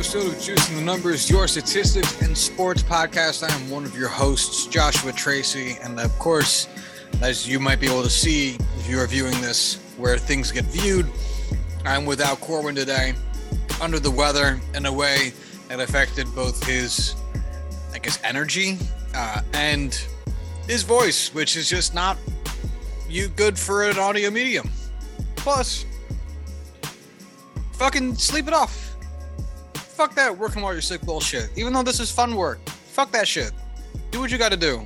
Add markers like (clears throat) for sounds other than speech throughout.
episode of Juicing the Numbers, your statistics and sports podcast. I am one of your hosts, Joshua Tracy. And of course, as you might be able to see if you are viewing this, where things get viewed, I'm without Corwin today, under the weather in a way that affected both his, I guess, energy uh, and his voice, which is just not you good for an audio medium. Plus, fucking sleep it off fuck that working while you're sick bullshit. Even though this is fun work, fuck that shit. Do what you got to do.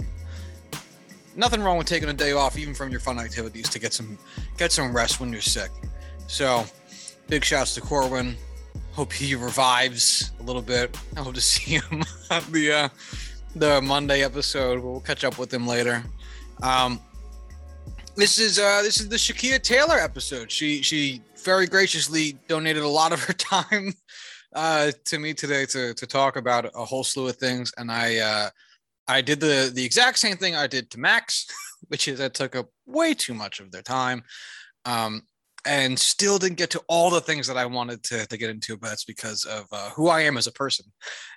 Nothing wrong with taking a day off, even from your fun activities, to get some get some rest when you're sick. So, big shouts to Corwin. Hope he revives a little bit. I hope to (laughs) see him on the uh, the Monday episode. We'll catch up with him later. Um, this is uh, this is the Shakeia Taylor episode. She she very graciously donated a lot of her (laughs) time uh, to me today to to talk about a whole slew of things, and I uh, I did the the exact same thing I did to Max, (laughs) which is I took up way too much of their time, um, and still didn't get to all the things that I wanted to to get into, but it's because of uh, who I am as a person,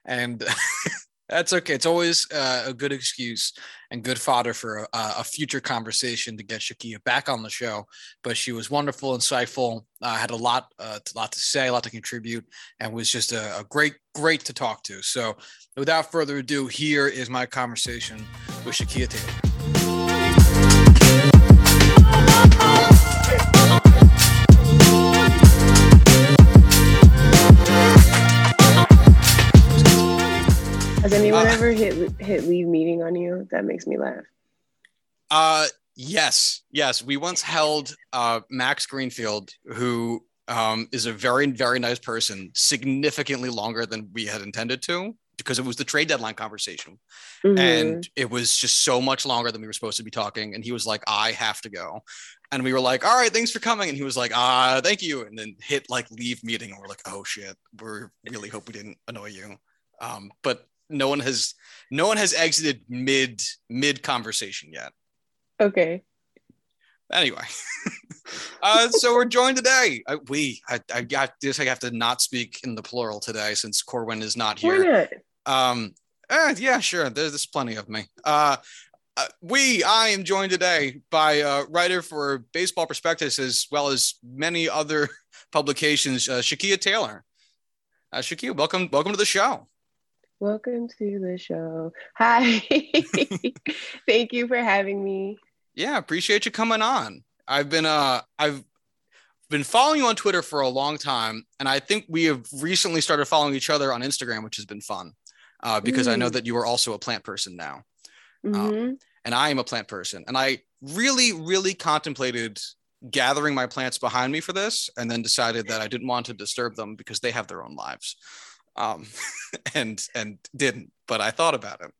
and (laughs) That's okay. It's always uh, a good excuse and good fodder for a, a, future conversation to get Shakeia back on the show. But she was wonderful, insightful, uh, had a lot, uh, lot to say, a lot to contribute, and was just a, a great, great to talk to. So, without further ado, here is my conversation with Shakeia Taylor. Has anyone uh, ever hit hit leave meeting on you? That makes me laugh. Uh yes, yes. We once held uh Max Greenfield, who um is a very, very nice person, significantly longer than we had intended to because it was the trade deadline conversation. Mm-hmm. And it was just so much longer than we were supposed to be talking. And he was like, I have to go. And we were like, all right, thanks for coming. And he was like, ah, thank you. And then hit like leave meeting. And we're like, oh shit, we really hope we didn't annoy you. Um, but no one has no one has exited mid mid conversation yet. Okay. Anyway, (laughs) uh, so we're joined today. I, we, I, I got this. I have to not speak in the plural today since Corwin is not here. Um, eh, yeah, sure. There's, there's plenty of me. Uh, uh, we, I am joined today by a writer for Baseball Prospectus as well as many other (laughs) publications, uh, Shakeia Taylor. Uh, Shakeia, welcome, welcome to the show. Welcome to the show. Hi. (laughs) (laughs) Thank you for having me. Yeah, appreciate you coming on. I've been uh I've been following you on Twitter for a long time, and I think we have recently started following each other on Instagram, which has been fun. Uh, because mm. I know mm. that you are also a plant person now. Um, mm-hmm. Um, and I am a plant person. And I really, really contemplated gathering my plants behind me for this and then decided that I didn't want to disturb them because they have their own lives um, (laughs) and and didn't. But I thought about it.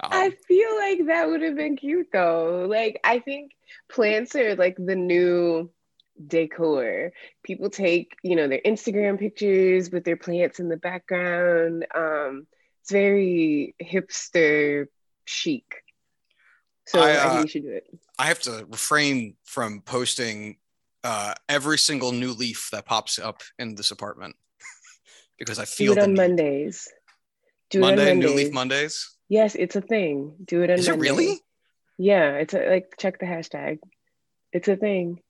Um, I feel like that would have been cute though. Like I think plants are like the new decor. People take, you know, their Instagram pictures with their plants in the background. Um, it's very hipster chic. So I, uh, I think you should do it. I have to refrain from posting uh, every single new leaf that pops up in this apartment because I feel do it on Mondays. Do Monday, it on Mondays. New Leaf Mondays. Yes, it's a thing. Do it on. Is Mondays. it really? Yeah, it's a, like check the hashtag. It's a thing.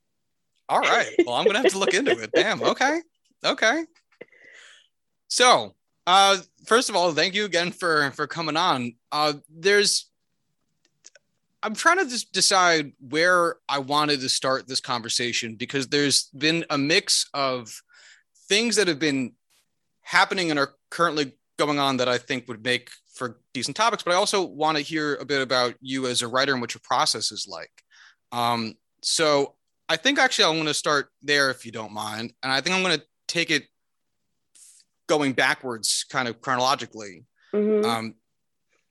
All right. Well, I'm gonna have to look into it. Damn. (laughs) Okay. Okay. So, uh, first of all, thank you again for for coming on. Uh, there's I'm trying to just decide where I wanted to start this conversation because there's been a mix of things that have been happening and are currently going on that I think would make for decent topics. But I also want to hear a bit about you as a writer and what your process is like. Um, so I think actually I'm going to start there if you don't mind, and I think I'm going to take it going backwards, kind of chronologically, mm-hmm. um,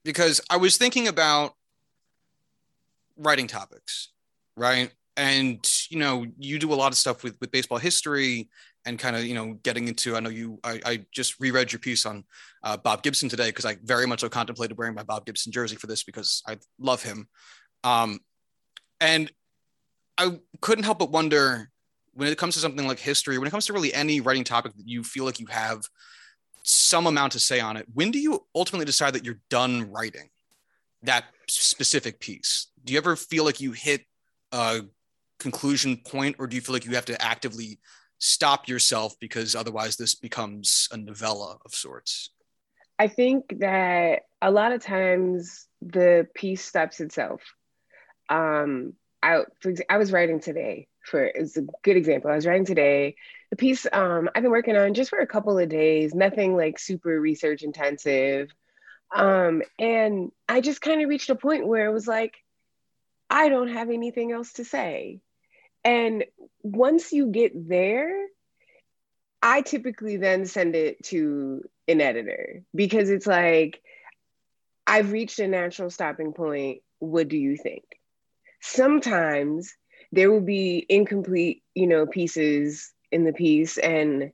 because I was thinking about writing topics, right? And you know, you do a lot of stuff with with baseball history and kind of you know getting into i know you i, I just reread your piece on uh, bob gibson today because i very much so contemplated wearing my bob gibson jersey for this because i love him um, and i couldn't help but wonder when it comes to something like history when it comes to really any writing topic that you feel like you have some amount to say on it. When do you ultimately decide that you're done writing that specific piece? Do you ever feel like you hit a conclusion point, or do you feel like you have to actively stop yourself because otherwise this becomes a novella of sorts? I think that a lot of times the piece stops itself. Um, I, I was writing today for it's a good example. I was writing today the piece um, I've been working on just for a couple of days, nothing like super research intensive. Um, and I just kind of reached a point where it was like, I don't have anything else to say. And once you get there, I typically then send it to an editor because it's like, I've reached a natural stopping point. What do you think? Sometimes there will be incomplete, you know, pieces in the piece and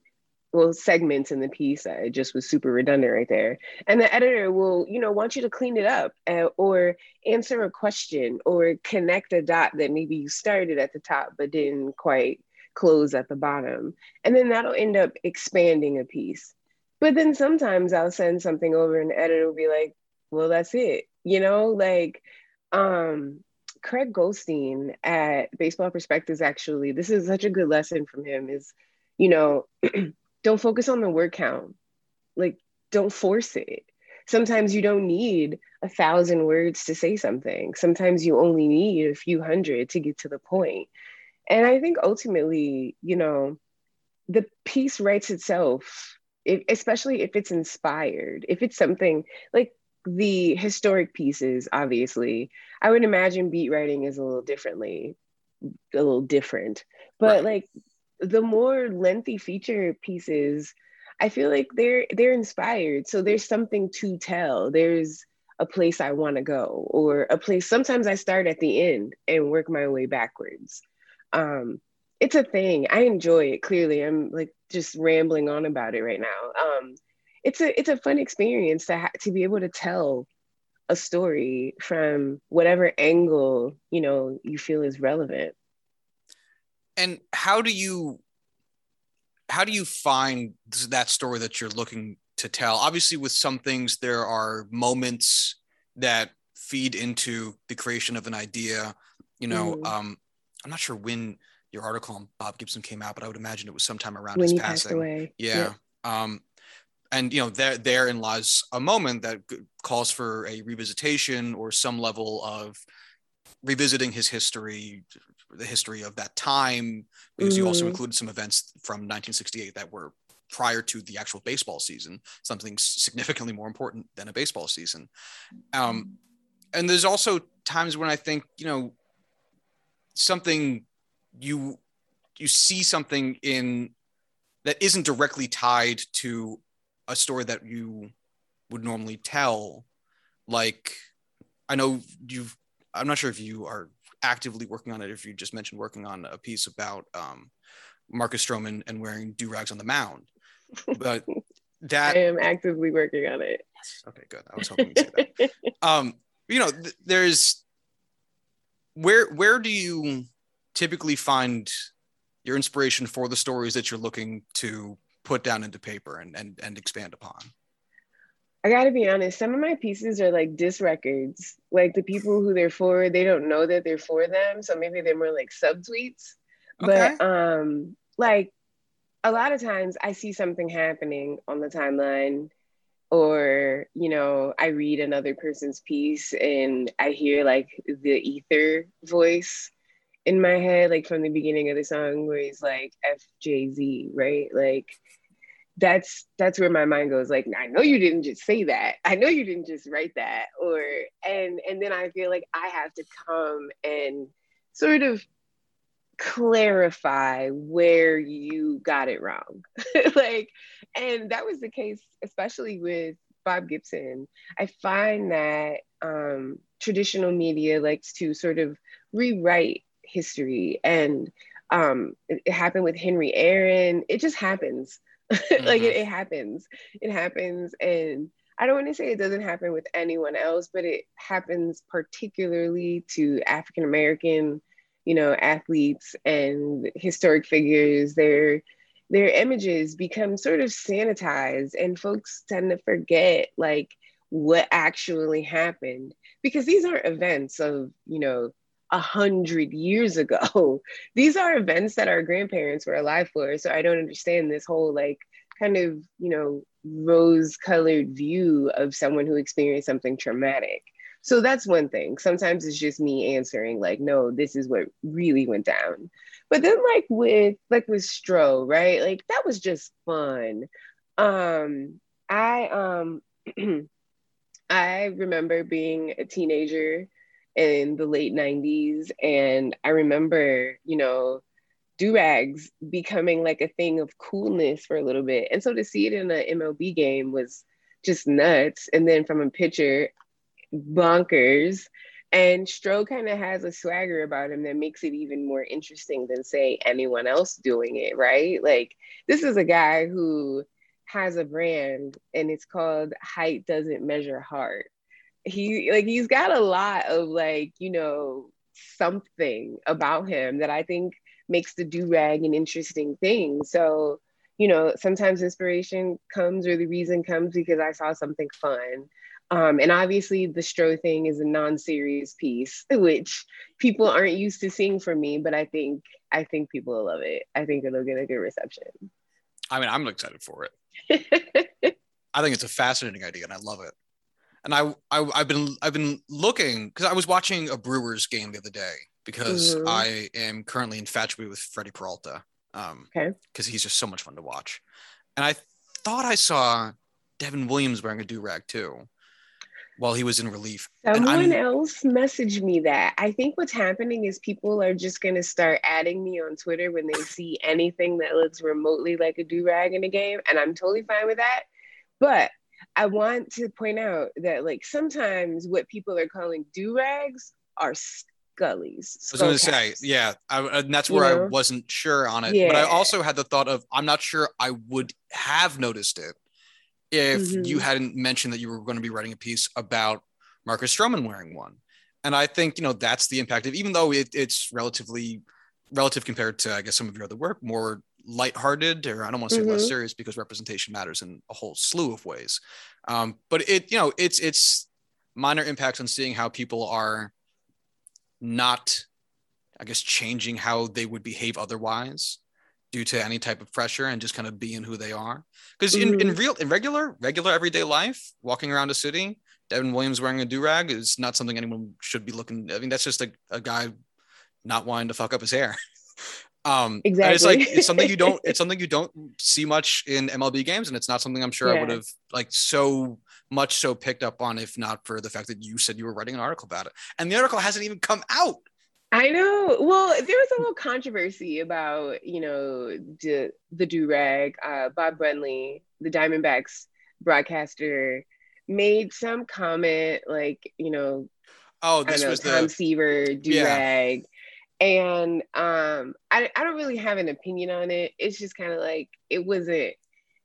well segments in the piece i just was super redundant right there. And the editor will you know want you to clean it up uh, or answer a question or connect a dot that maybe you started at the top but didn't quite close at the bottom. And then that'll end up expanding a piece. But then sometimes i'll send something over and the editor will be like well that's it. You know like um Craig Goldstein at Baseball Prospectus, actually, this is such a good lesson from him is, you know, (clears throat) don't focus on the word count. Like, don't force it. Sometimes you don't need a thousand words to say something. Sometimes you only need a few hundred to get to the point. And I think ultimately, you know, the piece writes itself, if, especially if it's inspired, if it's something like the historic pieces, obviously, I would imagine beat writing is a little differently, a little different. But right. like the more lengthy feature pieces, I feel like they're they're inspired. So there's something to tell. There's a place I want to go, or a place. Sometimes I start at the end and work my way backwards. Um, it's a thing. I enjoy it. Clearly, I'm like just rambling on about it right now. Um, it's a it's a fun experience to ha- to be able to tell a story from whatever angle you know you feel is relevant and how do you how do you find that story that you're looking to tell? Obviously with some things there are moments that feed into the creation of an idea you know mm. um i'm not sure when your article on bob gibson came out but i would imagine it was sometime around when his passing. yeah um and you know there therein lies a moment that calls for a revisitation or some level of revisiting his history the history of that time because mm. you also mm-hmm. included some events from 1968 that were prior to the actual baseball season something significantly more important than a baseball season um, and there's also times when i think you know something you you see something in that isn't directly tied to a story that you would normally tell like i know you've i'm not sure if you are actively working on it if you just mentioned working on a piece about um, marcus stroman and wearing do-rags on the mound. But (laughs) that i am actively working on it. Okay good. I was hoping to say that. (laughs) Um you know th- there's where where do you typically find your inspiration for the stories that you're looking to put down into paper and and, and expand upon I gotta be honest, some of my pieces are like disc records. Like the people who they're for, they don't know that they're for them. So maybe they're more like subtweets. Okay. But um like a lot of times I see something happening on the timeline or you know I read another person's piece and I hear like the ether voice in my head, like from the beginning of the song where he's like FJZ, right? Like that's that's where my mind goes like i know you didn't just say that. I know you didn't just write that. Or and and then i feel like i have to come and sort of clarify where you got it wrong. (laughs) Like and that was the case especially with bob gibson. I find that um, traditional media likes to sort of rewrite history and um, it, it happened with henry aaron. It just happens mm-hmm. (laughs) like it, mm-hmm. it happens it happens and I don't want to say it doesn't happen with anyone else, but it happens particularly to African American, you know, athletes and historic figures. Their their images become sort of sanitized and folks tend to forget like what actually happened because these aren't events of you know a hundred years ago (laughs) these are events that our grandparents were alive for so i don't understand this whole like kind of you know rose colored view of someone who experienced something traumatic so that's one thing sometimes it's just me answering like no this is what really went down but then like with like with Stro, right? Like that was just fun. Um I um (clears throat) I remember being a teenager in the late 90s and I remember, you know, do-rags becoming like a thing of coolness for a little bit. And so to see it in an MLB game was just nuts. And then from a pitcher, bonkers. And Stro kind of has a swagger about him that makes it even more interesting than, say, anyone else doing it, right? Like, this is a guy who has a brand and it's called Height Doesn't Measure Heart. He, like, he's got a lot of, like, you know, something about him that I think makes the do rag an interesting thing. So, you know, sometimes inspiration comes or the reason comes because I saw something fun. Um, and obviously, the Stro thing is a non-serious piece, (laughs) which people aren't used to seeing from me. But I think I think people will love it. I think it'll get a good reception. I mean, I'm excited for it. (laughs) I think it's a fascinating idea, and I love it. And I, I have been I've been looking because I was watching a Brewers game the other day because mm-hmm. I am currently infatuated with Freddie Peralta. Um, okay. Because he's just so much fun to watch, and I thought I saw Devin Williams wearing a do rag too while he was in relief. Someone else messaged me that. I think what's happening is people are just going to start adding me on Twitter when they see anything that looks remotely like a do rag in a game. And I'm totally fine with that. But I want to point out that, like, sometimes what people are calling do rags are scullies. I was going to say, yeah, I, and that's where you know? I wasn't sure on it. Yeah. But I also had the thought of, I'm not sure I would have noticed it if mm-hmm. you hadn't mentioned that you were going to be writing a piece about Marcus Stroman wearing one. And I think, you know, that's the impact of, even though it, it's relatively relative compared to, I guess, some of your other work, more lighthearted, or I don't want to say mm-hmm. less serious because representation matters in a whole slew of ways. Um, but it, you know, it's, it's minor impacts on seeing how people are not, I guess, changing how they would behave otherwise due to any type of pressure and just kind of being who they are. Because mm-hmm. in, in mm-hmm. real, in regular, regular everyday life, walking around a city, Devin Williams wearing a do rag is not something anyone should be looking. I mean, that's just a, a guy not wanting to fuck up his hair. (laughs) um, exactly. it's like it's something you don't. (laughs) It's something you don't see much in MLB games, and it's not something I'm sure yeah. I would have like so much so picked up on if not for the fact that you said you were writing an article about it, and the article hasn't even come out. I know. Well, there was a little controversy about, you know, the, the do rag. Uh, Bob Brenly, the Diamondbacks broadcaster, made some comment like, you know, oh, this know, was Tom the Seaver do rag. Yeah. And um, I, I don't really have an opinion on it. It's just kind of like it wasn't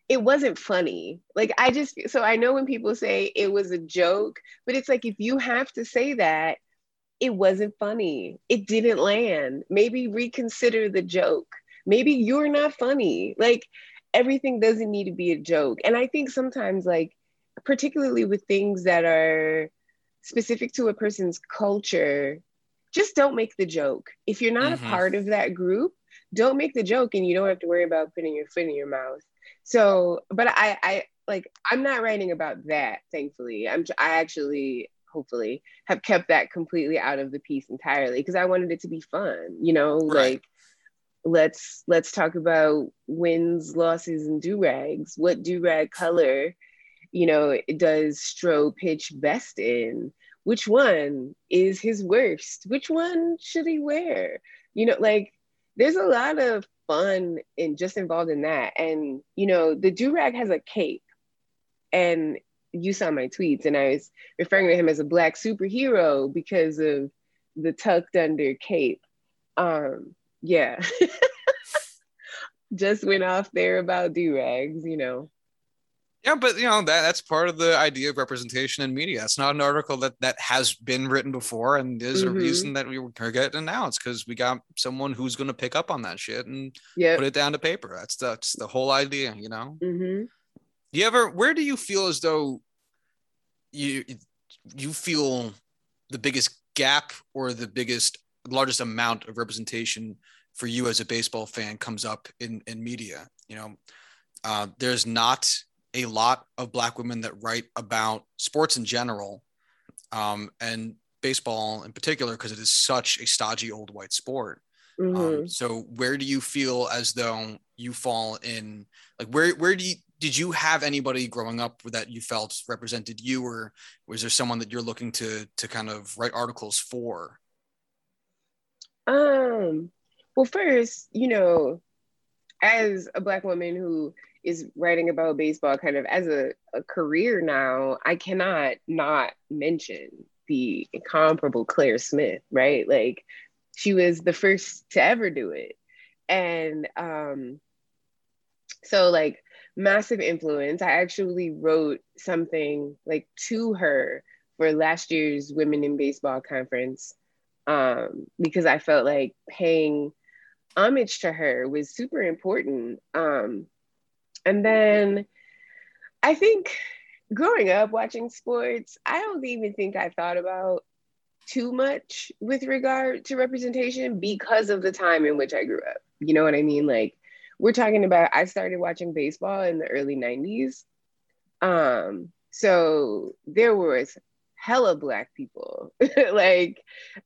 it wasn't funny. Like I just so I know when people say it was a joke, but it's like if you have to say that, it wasn't funny. It didn't land. Maybe reconsider the joke. Maybe you're not funny. Like everything doesn't need to be a joke. And I think sometimes, like, particularly with things that are specific to a person's culture, just don't make the joke. If you're not mm-hmm. a part of that group, don't make the joke and you don't have to worry about putting your foot in your mouth. So, but I, I like, I'm not writing about that, thankfully. I'm, I actually hopefully have kept that completely out of the piece entirely because I wanted it to be fun, you know, right. like let's let's talk about wins, losses, and do-rags. What do-rag color, you know, does Stro pitch best in? Which one is his worst? Which one should he wear? You know, like there's a lot of fun and just involved in that. And you know, the do-rag has a cape. And you saw my tweets and I was referring to him as a black superhero because of the tucked under cape. Um, yeah. (laughs) Just went off there about do rags, you know. Yeah, but you know that that's part of the idea of representation in media. It's not an article that that has been written before, and there's mm-hmm. a reason that we were getting announced because we got someone who's going to pick up on that shit and yep. put it down to paper. That's the, that's the whole idea, you know. Mm-hmm. Do you ever? Where do you feel as though you you feel the biggest gap or the biggest largest amount of representation for you as a baseball fan comes up in in media? You know, uh, there's not a lot of black women that write about sports in general um, and baseball in particular because it is such a stodgy old white sport um, mm-hmm. um, so where do you feel as though you fall in like where where do you did you have anybody growing up that you felt represented you or was there someone that you're looking to to kind of write articles for um well first you know as a black woman who is writing about baseball kind of as a, a career now, I cannot not mention the incomparable Claire Smith, right? Like she was the first to ever do it. And um, so like massive influence. I actually wrote something like to her for last year's Women in Baseball conference um, because I felt like paying homage to her was super important. Um, and then I think growing up watching sports, I don't even think I thought about too much with regard to representation because of the time in which I grew up. You know what I mean? Like we're talking about I started watching baseball in the early 90s. Um so there was hella black people. (laughs) like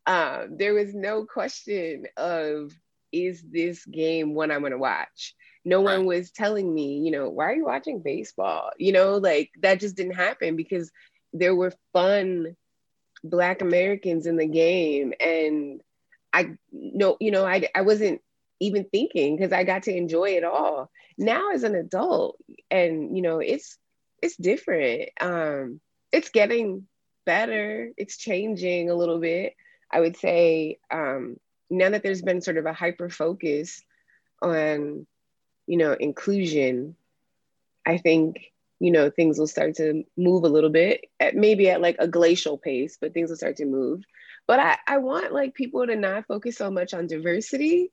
um there was no question of is this game one I'm going to watch? No right. one was telling me, you know, why are you watching baseball? You know, like that just didn't happen because there were fun black Americans in the game. And I no, you know, I I wasn't even thinking because I got to enjoy it all. Now as an adult, and you know, it's it's different. Um, it's getting better, it's changing a little bit. I would say um now that there's been sort of a hyper focus on you know, inclusion, I think, you know, things will start to move a little bit, at maybe at like a glacial pace, but things will start to move. But I, I want like people to not focus so much on diversity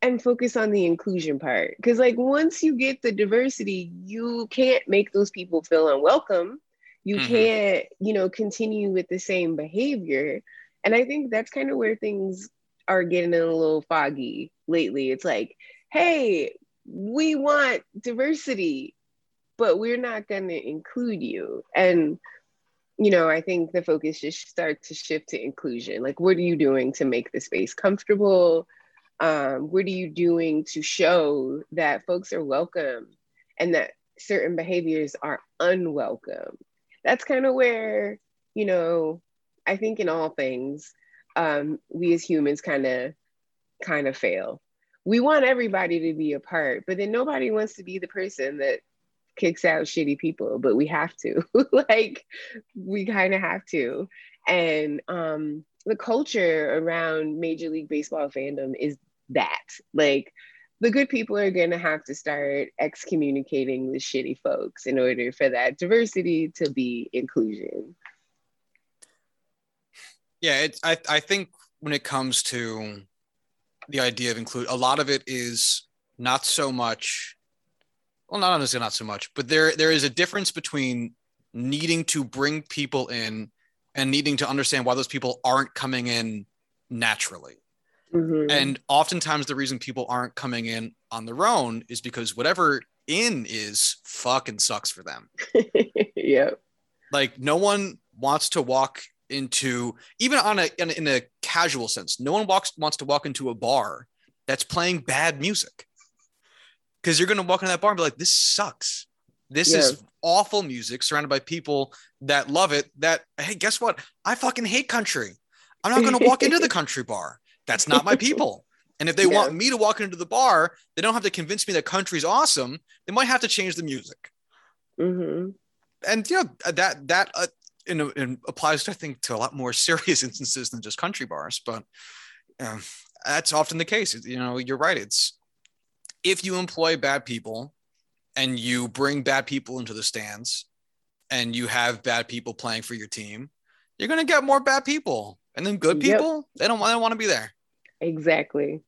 and focus on the inclusion part. Cause like once you get the diversity, you can't make those people feel unwelcome. You mm-hmm. can't, you know, continue with the same behavior. And I think that's kind of where things are getting a little foggy lately. It's like, hey, we want diversity, but we're not going to include you. And, you know, I think the focus just starts to shift to inclusion. Like, what are you doing to make the space comfortable? Um, what are you doing to show that folks are welcome and that certain behaviors are unwelcome? That's kind of where, you know, I think in all things, um, we as humans kind of kind of fail we want everybody to be a part, but then nobody wants to be the person that kicks out shitty people, but we have to. (laughs) like we kind of have to. And um the culture around Major League Baseball fandom is that. Like the good people are going to have to start excommunicating the shitty folks in order for that diversity to be inclusion. Yeah, it's I I think when it comes to the idea of include a lot of it is not so much well not honestly not so much but there there is a difference between needing to bring people in and needing to understand why those people aren't coming in naturally. Mm-hmm. and oftentimes the reason people aren't coming in on their own is because whatever in is fucking sucks for them. (laughs) Yeah like no one wants to walk into even on a in, a in, a casual sense. No one walks wants to walk into a bar that's playing bad music because you're going to walk into that bar and be like, "This sucks. This yeah. is awful music surrounded by people that love it. That hey, guess what? I fucking hate country. I'm not going to walk into the (laughs) country bar. That's not my people." And if they yeah. want me to walk into the bar, they don't have to convince me that country's awesome. They might have to change the music. Mm-hmm. And you know that that uh, and, and applies, I think, to a lot more (laughs) serious instances than just country bars. But um, that's often the case. You know, you're right. It's if you employ bad people, and you bring bad people into the stands and you have bad people playing for your team, you're going to get more bad people. And then good Yep. people, they don't, they don't want to be there. Exactly.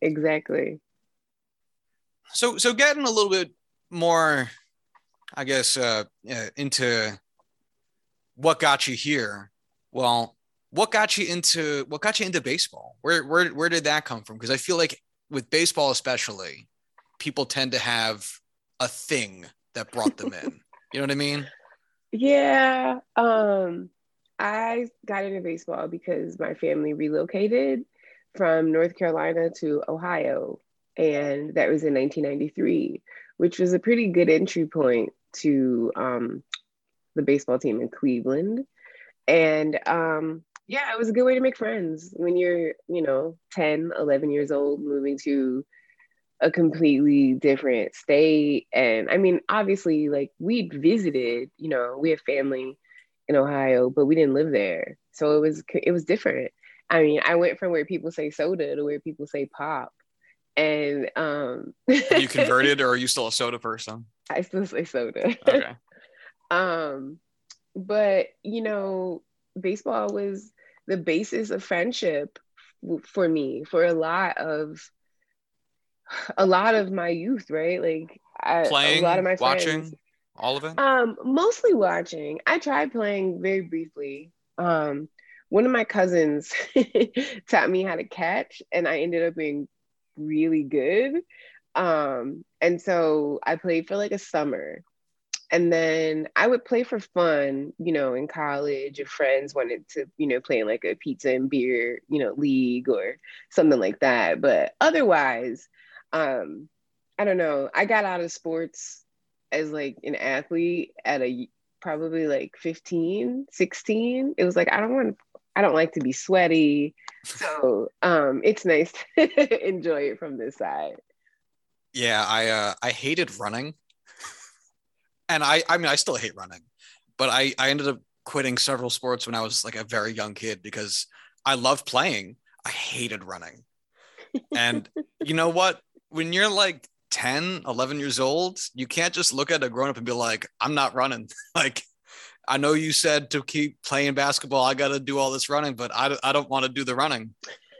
Exactly. So, so getting a little bit more, I guess, uh, uh, into what got you here. Well, what got you into what got you into baseball? Where where where did that come from? Because I feel like with baseball especially, people tend to have a thing that brought them in. You know what I mean? Yeah. Um, I got into baseball because my family relocated from North Carolina to Ohio. And that was in 1993, which was a pretty good entry point to um, the baseball team in Cleveland. And um, yeah, it was a good way to make friends when you're, you know, 10, 11 years old, moving to a completely different state. And I mean, obviously, like we'd visited, you know, we have family in Ohio, but we didn't live there. So it was it was different. I mean, I went from where people say soda to where people say pop. And um you converted, (laughs) or are you still a soda person? I still say soda. Okay. (laughs) um but you know baseball was the basis of friendship for me for a lot of a lot of my youth right? Like I, Playing, a lot of my friends. watching, all of it. um mostly watching. I tried playing very briefly. Um one of my cousins (laughs) taught me how to catch and i ended up being really good. Um and so i played for like a summer and then I would play for fun, you know, in college if friends wanted to, you know, play in like a pizza and beer, you know, league or something like that. But otherwise, um, I don't know. I got out of sports as like an athlete at a probably like 15, 16. It was like I don't want I don't like to be sweaty. So um it's nice (laughs) to enjoy it from this side. Yeah, I uh, I hated running, and I I mean I still hate running, but I I ended up quitting several sports when I was like a very young kid because I loved playing. I hated running, and (laughs) you know what? When you're like 10, 11 years old, you can't just look at a grown up and be like, I'm not running. (laughs) like, I know you said to keep playing basketball, I got to do all this running, but I, I don't want to do the running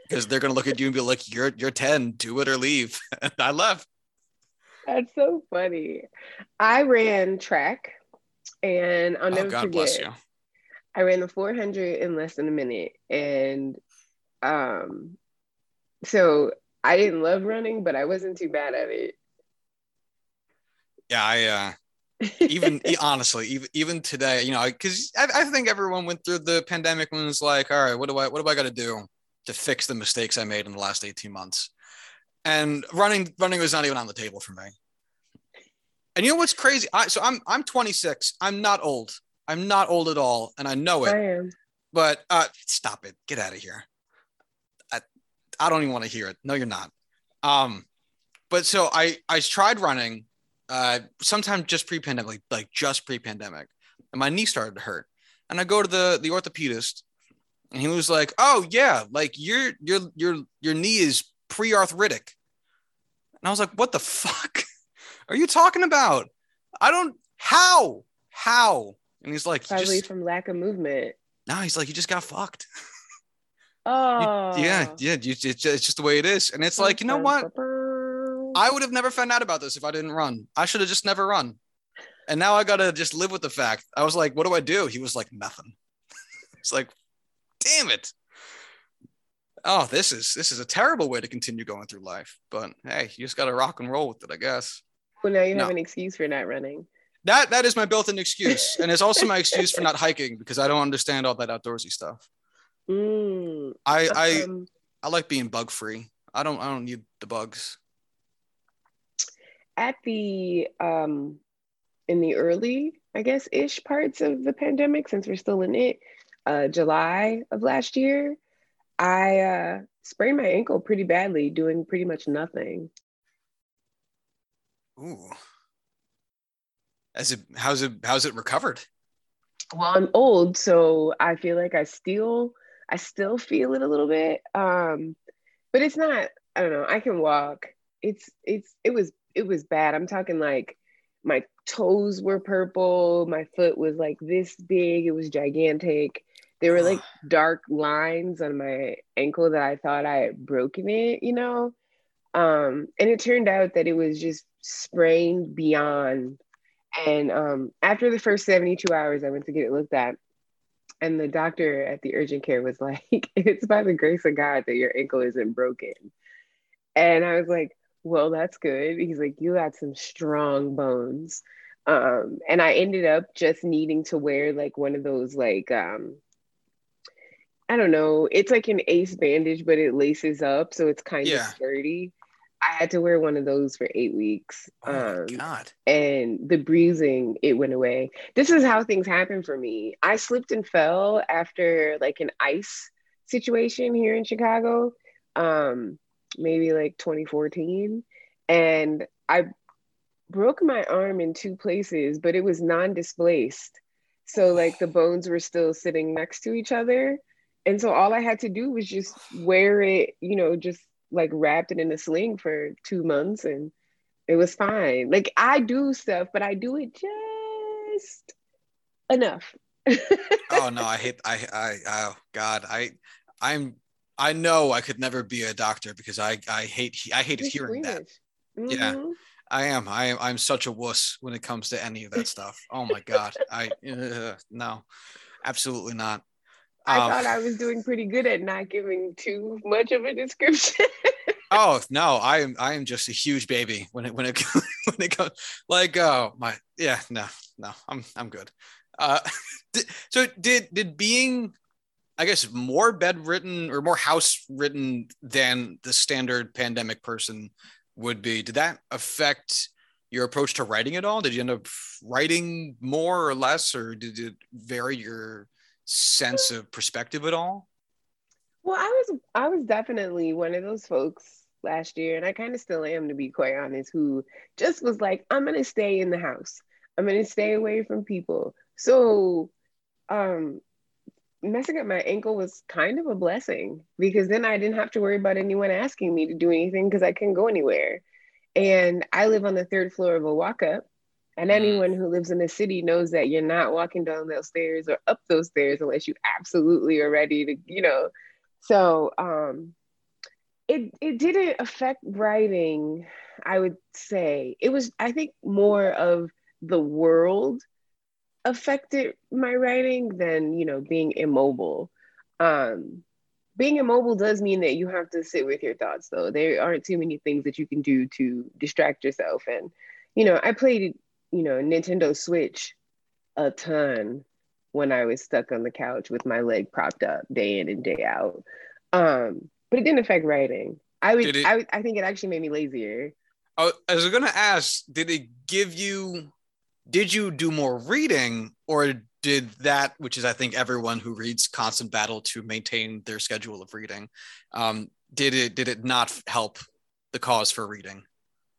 because they're going to look at you and be like, you're, you're 10, do it or leave. (laughs) And I left. That's so funny. I ran track and I'll Oh, never God forget. bless you. I ran the 400 in less than a minute. And um, so I didn't love running, but I wasn't too bad at it. Yeah. I, uh, even (laughs) honestly, even, even today, you know, because I, I think everyone went through the pandemic and was like, all right, what do I, what do I got to do to fix the mistakes I made in the last 18 months? And running, running was not even on the table for me. And you know what's crazy? I, so I'm, I'm 26. I'm not old. I'm not old at all. And I know it, I am. but uh, stop it. Get out of here. I, I don't even want to hear it. No, you're not. Um, but so I, I tried running uh, sometime just pre-pandemic, like just pre-pandemic, and my knee started to hurt. And I go to the the orthopedist, and he was like, "Oh yeah, like your your your your knee is pre-arthritic." And I was like, "What the fuck are you talking about? I don't how how." And he's like, "You Probably just, from lack of movement. "No," he's like, "You just got fucked." You- Oh. yeah, yeah, you, it's, just, it's just the way it is. And it's like, you know what? I would have never found out about this if I didn't run. I should have just never run. And now I gotta just live with the fact. I was like, what do I do? He was like, nothing. (laughs) it's like, damn it. Oh, this is this is a terrible way to continue going through life. But hey, you just gotta rock and roll with it, I guess. Well, now you No. have an excuse for not running. That that is my built-in excuse. and it's also my excuse for not hiking because I don't understand all that outdoorsy stuff. Mm, I I, um, I like being bug free. I don't I don't need the bugs. at the um in the early i guess ish parts of the pandemic since we're still in it uh july of last year i uh sprained my ankle pretty badly doing pretty much nothing Ooh. As it how's it how's it recovered? well i'm old so i feel like i still i still feel it a little bit um but it's not i don't know i can walk it's it's it was it was bad i'm talking like my toes were purple. My foot was like this big. It was gigantic. There were like dark lines on my ankle that I thought I had broken it, you know? Um, and it turned out that it was just sprained beyond. And um, after the first 72 hours, I went to get it looked at. And the doctor at the urgent care was (laughs) like, it's by the grace of God that your ankle isn't broken. And I was like, well, that's good. He's like, you got some strong bones. Um, and I ended up just needing to wear like one of those like um I don't know, it's like an ace bandage, but it laces up, so it's kind yeah. of sturdy. I had to wear one of those for eight weeks. Oh um, God. And the bruising, it went away. This is how things happen for me. I slipped and fell after like an ice situation here in Chicago, um, maybe like 2014. And I broke my arm in two places, but it was non displaced. So, like, the bones were still sitting next to each other. And so, all I had to do was just wear it, you know, just like wrapped it in a sling for two months and it was fine. Like I do stuff, but I do it just enough. (laughs) oh no, I hate I I oh god, I I'm I know I could never be a doctor because I I hate I hated You're hearing that. Mm-hmm. Yeah. I am. I am. I'm such a wuss when it comes to any of that stuff. Oh my god. I (laughs) uh, no, absolutely not. I um, thought I was doing pretty good at not giving too much of a description. (laughs) oh no, I am I am just a huge baby when it when it (laughs) when it comes like oh my yeah no no I'm I'm good. Uh, (laughs) so did did being I guess more bedridden or more house ridden than the standard pandemic person would be. Did that affect your approach to writing at all? Did you end up writing more or less, or did it vary your sense of perspective at all? Well, I was I was definitely one of those folks last year, and I kind of still am to be quite honest, who just was like, I'm gonna stay in the house. I'm gonna stay away from people. So um messing up my ankle was kind of a blessing because then I didn't have to worry about anyone asking me to do anything because I couldn't go anywhere. And I live on the third floor of a walk up. And mm. anyone who lives in the city knows that you're not walking down those stairs or up those stairs unless you absolutely are ready to, you know. So um, it it didn't affect writing, I would say. It was, I think, more of the world affected my writing than, you know, being immobile. Um, being immobile does mean that you have to sit with your thoughts though. There aren't too many things that you can do to distract yourself. And, you know, I played you know, Nintendo Switch a ton when I was stuck on the couch with my leg propped up day in and day out. Um, but it didn't affect writing. I would, it, I, I think it actually made me lazier. I was gonna ask, did it give you? Did you do more reading, or did that, which is I think everyone who reads, constant battle to maintain their schedule of reading, um, did it did it not help the cause for reading?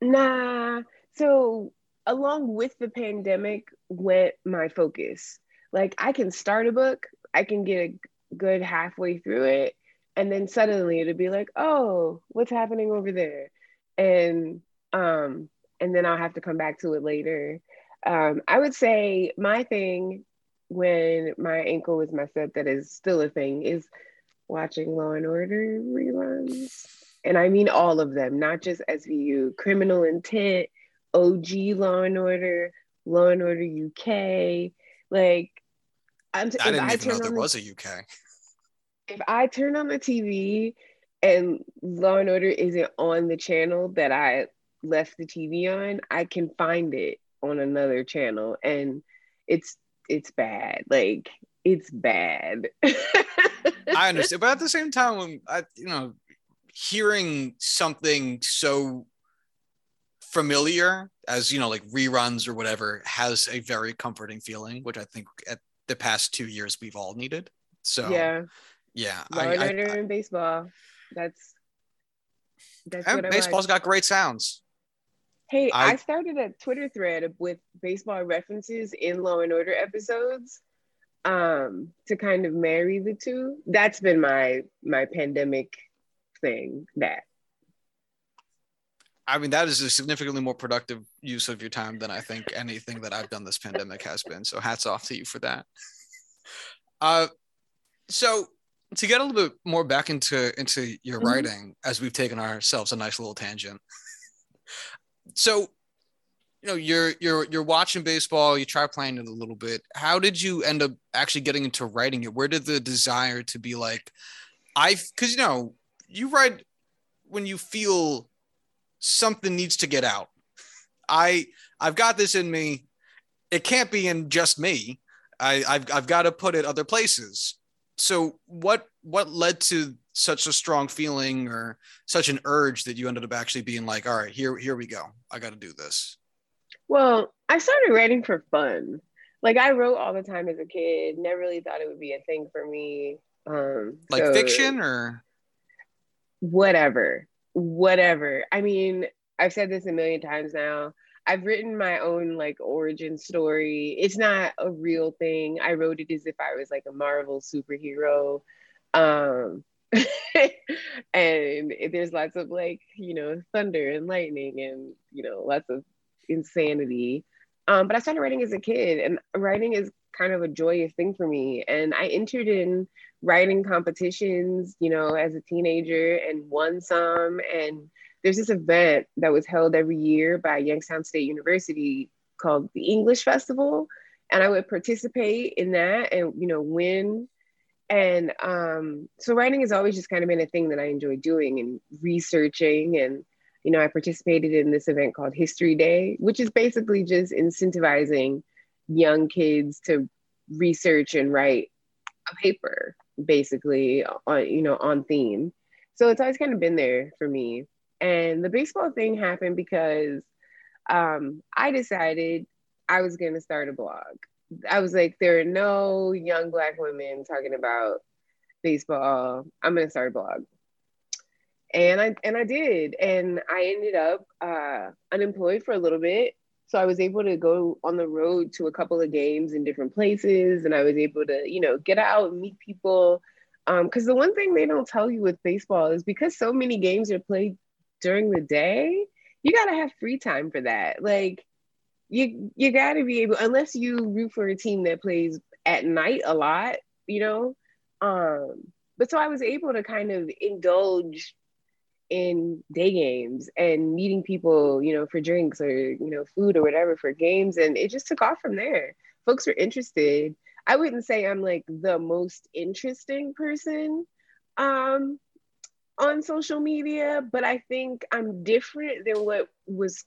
Nah. So along with the pandemic went my focus. Like I can start a book, I can get a good halfway through it, and then suddenly it'll be like, oh, what's happening over there? And um, and then I'll have to come back to it later. Um, I would say my thing when my ankle was messed up, that is still a thing, is watching Law and Order reruns. And I mean all of them, not just SVU, Criminal Intent, OG Law and Order, Law and Order UK. Like, I'm t- I didn't I even know there the, was a UK. If I turn on the TV and Law and Order isn't on the channel that I left the TV on, I can find it on another channel, and it's it's bad. Like it's bad. (laughs) I understand, but at the same time, when I, you know, hearing something so familiar as you know like reruns or whatever has a very comforting feeling which i think at the past two years we've all needed. So yeah. yeah I, I, I, in baseball. That's that's what baseball's got great sounds. Hey I, I started a twitter thread with baseball references in law and order episodes um to kind of marry the two. That's been my my pandemic thing that I mean, that is a significantly more productive use of your time than I think anything that I've done this pandemic has been. So hats off to you for that. Uh, so to get a little bit more back into into your mm-hmm. writing, as we've taken ourselves a nice little tangent. So, you know, you're you're you're watching baseball. You try playing it a little bit. How did you end up actually getting into writing it? Where did the desire to be like, I? Because you know, you write when you feel something needs to get out. I I've got this in me. It can't be in just me. I, I've I've got to put it other places. So what what led to such a strong feeling or such an urge that you ended up actually being like, all right, here here we go. I got to do this. Well, I started writing for fun. Like I wrote all the time as a kid. Never really thought it would be a thing for me. Um, like so fiction or whatever whatever. I mean, I've said this a million times now. I've written my own like origin story. It's not a real thing. I wrote it as if I was like a Marvel superhero. Um (laughs) and there's lots of like, you know, thunder and lightning and, you know, lots of insanity. Um, but I started writing as a kid and writing is kind of a joyous thing for me. And I entered in writing competitions, you know, as a teenager and won some. And there's this event that was held every year by Youngstown State University called the English Festival. And I would participate in that and, you know, win. And um, so writing has always just kind of been a thing that I enjoy doing and researching. And, you know, I participated in this event called History Day, which is basically just incentivizing young kids to research and write a paper basically on you know on theme. So it's always kind of been there for me. And the baseball thing happened because um, i decided i was going to start a blog. I was like there are no young black women talking about baseball. I'm going to start a blog. And i and i did. And i ended up uh, unemployed for a little bit so I was able to go on the road to a couple of games in different places, and I was able to, you know, get out and meet people. Because um, the one thing they don't tell you with baseball is because so many games are played during the day, you gotta have free time for that. Like, you you gotta be able, unless you root for a team that plays at night a lot, you know. Um, but so I was able to kind of indulge in day games and meeting people, you know, for drinks or, you know, food or whatever for games. And it just took off from there. Folks were interested. I wouldn't say I'm like the most interesting person um, on social media, but I think I'm different than what was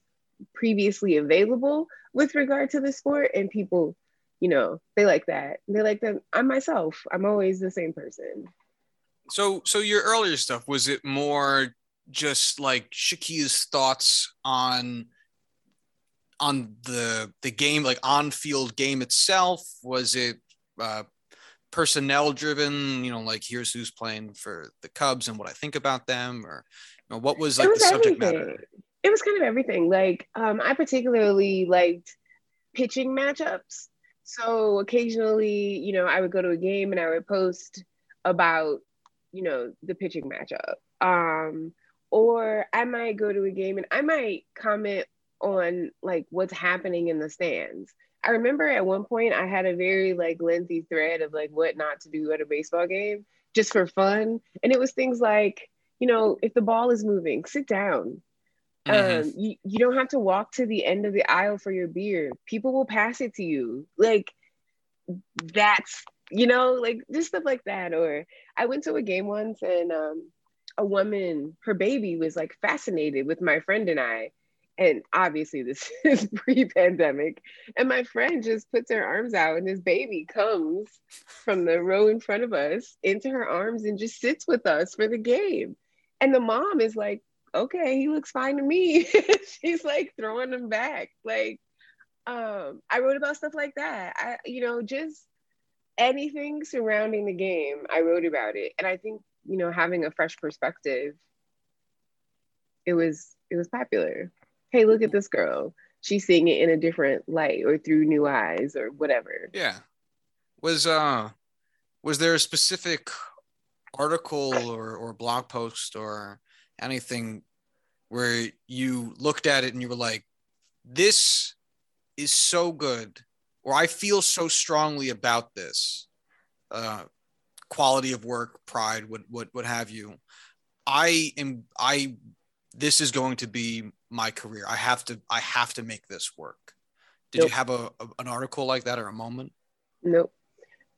previously available with regard to the sport. And people, you know, they like that. They like that. I'm myself. I'm always the same person. So, so your earlier stuff was it more just like Shakeia's thoughts on on the the game, like on field game itself? Was it uh, personnel driven? You know, like here's who's playing for the Cubs and what I think about them, or you know, what was like was the subject everything. matter? It was kind of everything. Like um, I particularly liked pitching matchups. So occasionally, you know, I would go to a game and I would post about, you know, the pitching matchup. Um, or I might go to a game and I might comment on like what's happening in the stands. I remember at one point I had a very like lengthy thread of like what not to do at a baseball game just for fun. And it was things like, you know, if the ball is moving, sit down. Mm-hmm. Um, you, you don't have to walk to the end of the aisle for your beer. People will pass it to you. Like that's, you know, like just stuff like that. Or I went to a game once and um, a woman, her baby was like fascinated with my friend and I. And obviously, this (laughs) is pre pandemic. And my friend just puts her arms out, and this baby comes from the row in front of us into her arms and just sits with us for the game. And the mom is like, okay, he looks fine to me. (laughs) She's like throwing him back. Like, um, I wrote about stuff like that. I, you know, just anything surrounding the game, I wrote about it. And I think you know having a fresh perspective it was it was popular. Hey look at this girl. She's seeing it in a different light or through new eyes or whatever. Yeah. Was uh was there a specific article or or blog post or anything where you looked at it and you were like, this is so good, or I feel so strongly about this uh, quality of work, pride, what, what, what have you. I am, I, this is going to be my career. I have to, I have to make this work. Did nope. you have a, a, an article like that or a moment? Nope.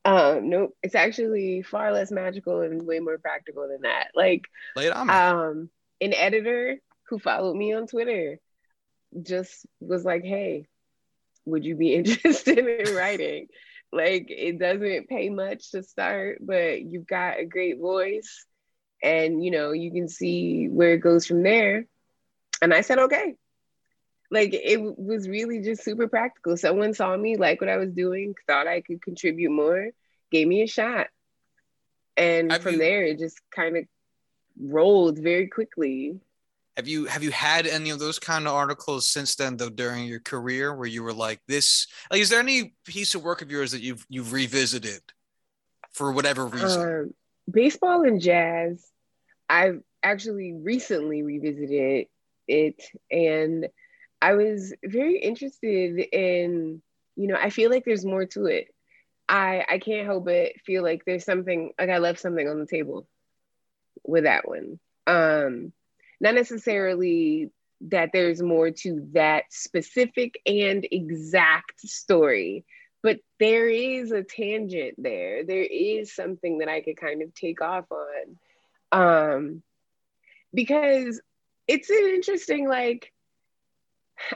Um, nope. It's actually far less magical and way more practical than that. Like, Lay it on me. um, an editor who followed me on Twitter just was like, hey, would you be (laughs) interested in writing? Like, it doesn't pay much to start, but you've got a great voice and, you know, you can see where it goes from there. And I said, okay. Like, it was really just super practical. Someone saw me, like what I was doing, thought I could contribute more, gave me a shot. And I from mean, there, it just kind of rolled very quickly. Have you have you had any of those kind of articles since then though during your career where you were like this like is there any piece of work of yours that you've you've revisited for whatever reason? Um, baseball and jazz. I've actually recently revisited it and I was very interested in you know I feel like there's more to it. I I can't help but feel like there's something like I left something on the table with that one. Um not necessarily that there's more to that specific and exact story, but there is a tangent there. There is something that I could kind of take off on. Um, because it's an interesting, like,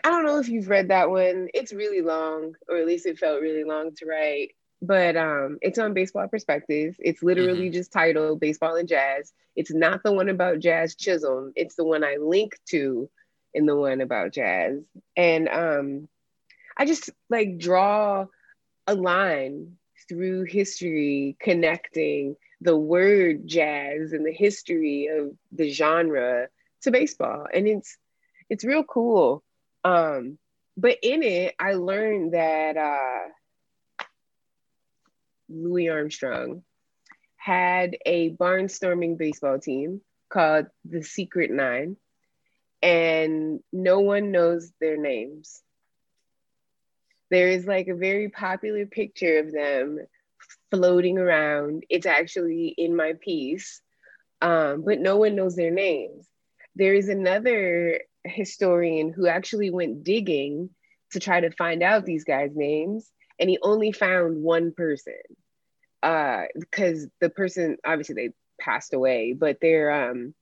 I don't know if you've read that one. It's really long, or at least it felt really long to write but um, it's on Baseball Prospectus. It's literally mm-hmm. just titled Baseball and Jazz. It's not the one about Jazz Chisholm. It's the one I link to in the one about jazz. And um, I just like draw a line through history connecting the word jazz and the history of the genre to baseball. And it's it's real cool. Um, but in it, I learned that uh, Louis Armstrong, had a barnstorming baseball team called the Secret Nine, and no one knows their names. There is like a very popular picture of them floating around. It's actually in my piece, um, but no one knows their names. There is another historian who actually went digging to try to find out these guys' names, and he only found one person uh because the person obviously they passed away but their um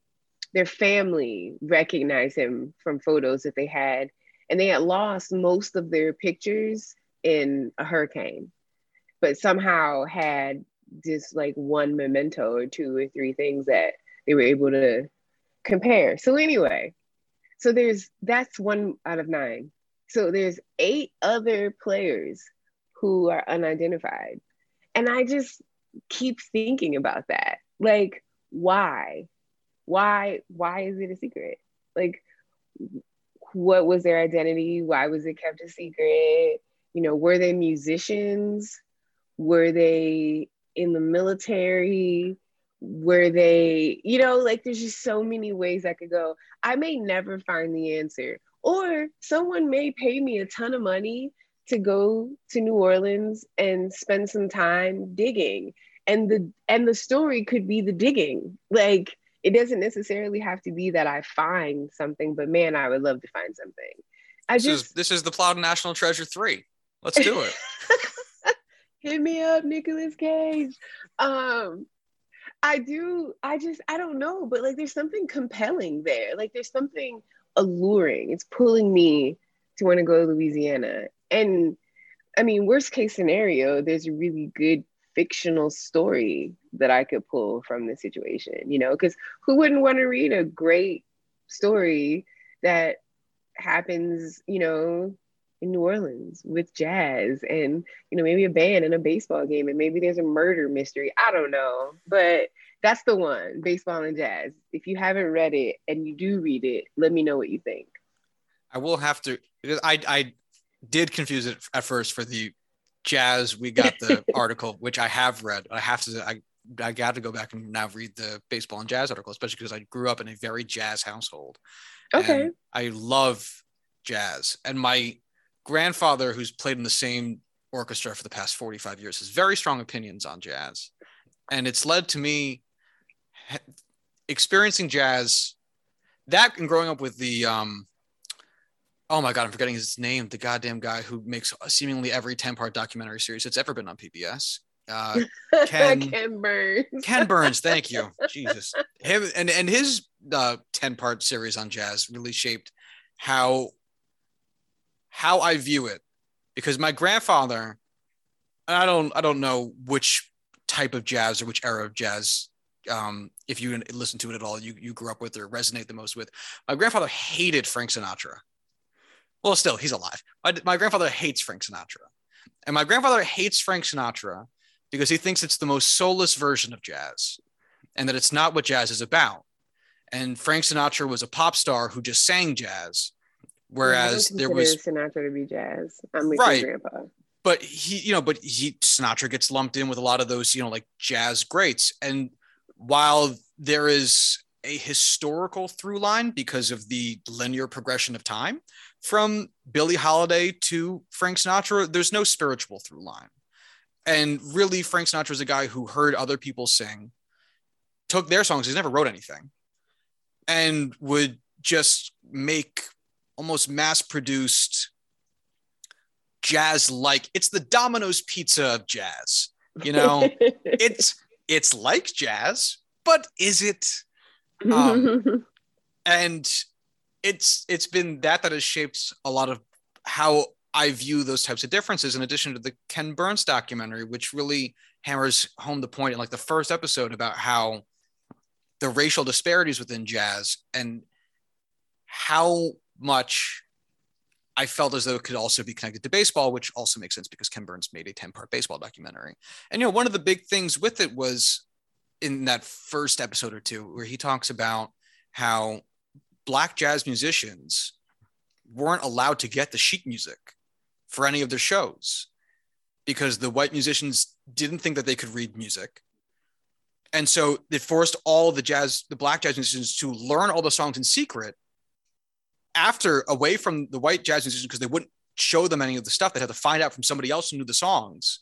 their family recognized him from photos that they had and they had lost most of their pictures in a hurricane but somehow had just like one memento or two or three things that they were able to compare. So anyway so there's that's one out of nine. So there's eight other players who are unidentified and I just keep thinking about that. Like, why? Why why is it a secret? Like what was their identity? Why was it kept a secret? You know, were they musicians? Were they in the military? Were they, you know, like there's just so many ways I could go. I may never find the answer. Or someone may pay me a ton of money to go to New Orleans and spend some time digging. And the and the story could be the digging. Like it doesn't necessarily have to be that I find something, but man, I would love to find something. I this just is, this is the Plowed National Treasure 3. Let's do it. (laughs) Hit me up, Nicolas Cage. Um I do, I just, I don't know, but like there's something compelling there. Like there's something alluring. It's pulling me to want to go to Louisiana and I mean, worst case scenario, there's a really good fictional story that I could pull from the situation, you know, because who wouldn't want to read a great story that happens, you know, in New Orleans with jazz and, you know, maybe a band and a baseball game and maybe there's a murder mystery. I don't know, but that's the one, baseball and jazz. If you haven't read it and you do read it, let me know what you think. I will have to I I did confuse it at first for the jazz. We got the (laughs) article, which I have read. I have to. I I got to go back and now read the baseball and jazz article, especially because I grew up in a very jazz household. Okay. I love jazz. And my grandfather, who's played in the same orchestra for the past 45 years, has very strong opinions on jazz. And it's led to me experiencing jazz that and growing up with the um oh my god i'm forgetting his name the goddamn guy who makes seemingly every 10 part documentary series that's ever been on pbs uh (laughs) Ken- Ken Burns. ken burns (laughs) thank you jesus him and and his uh 10 part series on jazz really shaped how how i view it because my grandfather and i don't i don't know which type of jazz or which era of jazz um, if you listen to it at all, you you grew up with or resonate the most with. My grandfather hated Frank Sinatra. Well, still, he's alive. My, my grandfather hates Frank Sinatra, and my grandfather hates Frank Sinatra because he thinks it's the most soulless version of jazz, and that it's not what jazz is about. And Frank Sinatra was a pop star who just sang jazz, whereas there was Sinatra to be jazz. I'm with Right. grandpa. but he you know but he sinatra gets lumped in with a lot of those you know like jazz greats and while there is a historical through line because of the linear progression of time from billie holiday to frank sinatra there's no spiritual through line. And really frank sinatra is a guy who heard other people sing took their songs he's never wrote anything and would just make almost mass produced jazz like it's the domino's pizza of jazz you know? (laughs) It's it's like jazz but is it? (laughs) Um, and it's it's been that that has shaped a lot of how i view those types of differences in addition to the ken burns documentary which really hammers home the point in like the first episode about how the racial disparities within jazz and how much I felt as though it could also be connected to baseball, which also makes sense because Ken Burns made a 10 part baseball documentary. And, you know, one of the big things with it was in that first episode or two, where he talks about how black jazz musicians weren't allowed to get the sheet music for any of their shows because the white musicians didn't think that they could read music. And so it forced all the jazz, the black jazz musicians to learn all the songs in secret after away from the white jazz musicians because they wouldn't show them any of the stuff. They had to find out from somebody else who knew the songs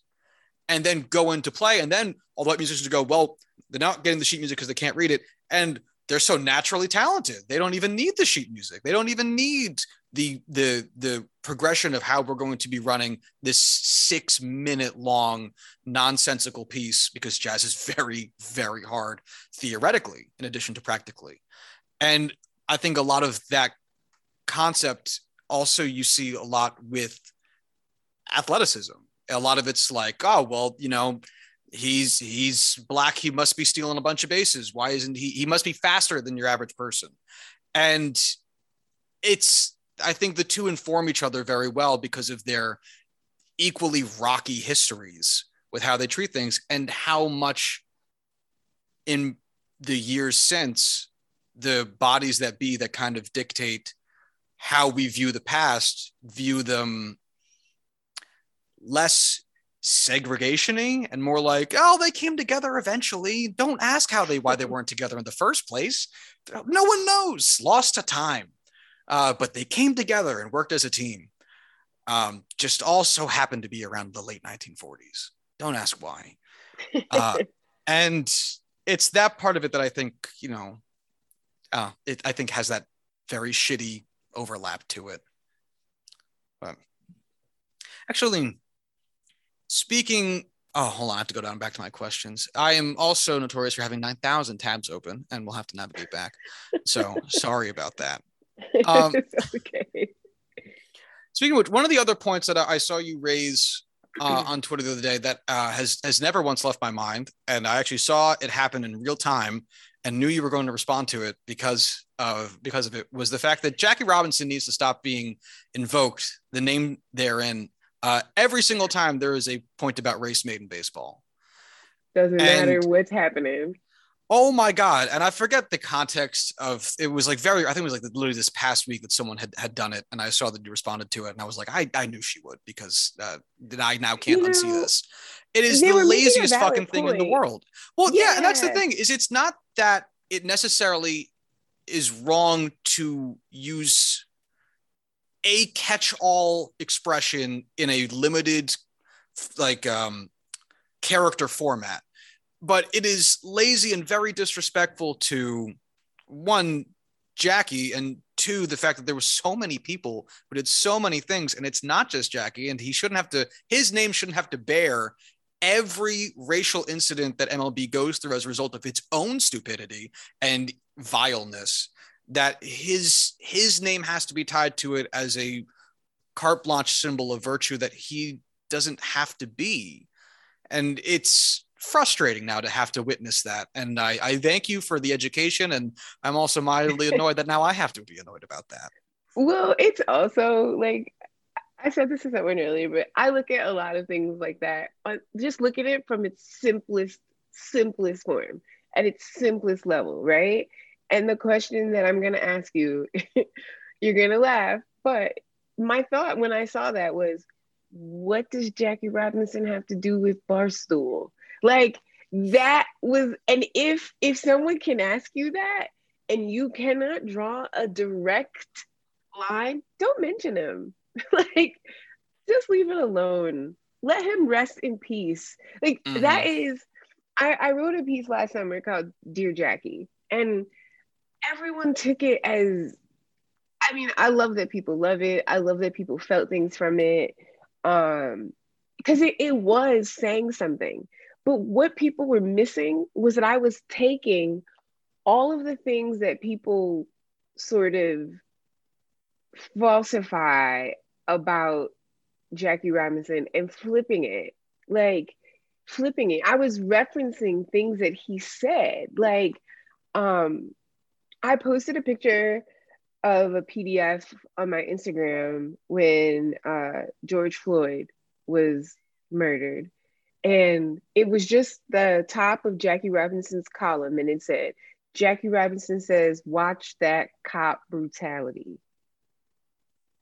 and then go into play. And then all the white musicians would go, well, they're not getting the sheet music because they can't read it. And they're so naturally talented. They don't even need the sheet music. They don't even need the the the progression of how we're going to be running this six minute long nonsensical piece because jazz is (laughs) very very hard theoretically in addition to practically and i think a lot of that concept also you see a lot with athleticism a lot of it's like oh well you know he's he's black he must be stealing a bunch of bases. Why isn't he he must be faster than your average person. And it's i think the two inform each other very well because of their equally rocky histories with how they treat things and how much in the years since the bodies that be that kind of dictate how we view the past view them less segregationy and more like oh they came together eventually. Don't ask how they why they (laughs) weren't together in the first place. No one knows. Lost to time. Uh, but they came together and worked as a team. Um, just also happened to be around the late 1940s don't ask why. Uh, (laughs) and it's that part of it that i think you know uh, it i think has that very shitty overlap to it. But actually speaking oh hold on i have to go down back to my questions. I am also notorious for having 9000 tabs open and we'll have to navigate back. So (laughs) sorry about that. (laughs) Um, okay. speaking of which one of the other points that i I saw you raise uh, (clears throat) on twitter the other day that uh, has has never once left my mind and i actually saw it happen in real time and knew you were going to respond to it because of because of it was the fact that jackie robinson needs to stop being invoked the name therein uh, every single time there is a point about race made in baseball Doesn't matter what's happening. Oh my god! And I forget the context of it was like very. I think it was like literally this past week that someone had had done it, and I saw that you responded to it, and I was like, I, I knew she would because uh, that I now can't You unsee this. It is the were making a laziest fucking thing in the world. Well, yeah. and that's the thing is it's not that it necessarily is wrong to use a catch-all expression in a limited like um character format but it is lazy and very disrespectful to one Jackie and two the fact that there were so many people who did so many things and it's not just Jackie and he shouldn't have to his name shouldn't have to bear every racial incident that MLB goes through as a result of its own stupidity and vileness that his his name has to be tied to it as a carte blanche symbol of virtue that he doesn't have to be and it's frustrating now to have to witness that and I, I thank you for the education and i'm also mildly (laughs) annoyed that now i have to be annoyed about that well it's also like I said this to someone earlier, but I look at a lot of things like that. Just look at it from its simplest, simplest form, at its simplest level, right? And the question that I'm gonna ask you, (laughs) you're gonna laugh, but my thought when I saw that was, what does Jackie Robinson have to do with Barstool? Like that was, and if if someone can ask you that and you cannot draw a direct line, don't mention him (laughs) like, just leave it alone. Let him rest in peace. Like mm-hmm. that is, I, I wrote a piece last summer called Dear Jackie, and everyone took it as I mean, I love that people love it. I love that people felt things from it. Um, because it, it was saying something. But what people were missing was that I was taking all of the things that people sort of falsify about Jackie Robinson and flipping it, like flipping it. I was referencing things that he said. Like, um, I posted a picture of a PDF on my Instagram when uh, George Floyd was murdered. And it was just the top of Jackie Robinson's column, and it said, Jackie Robinson says, watch that cop brutality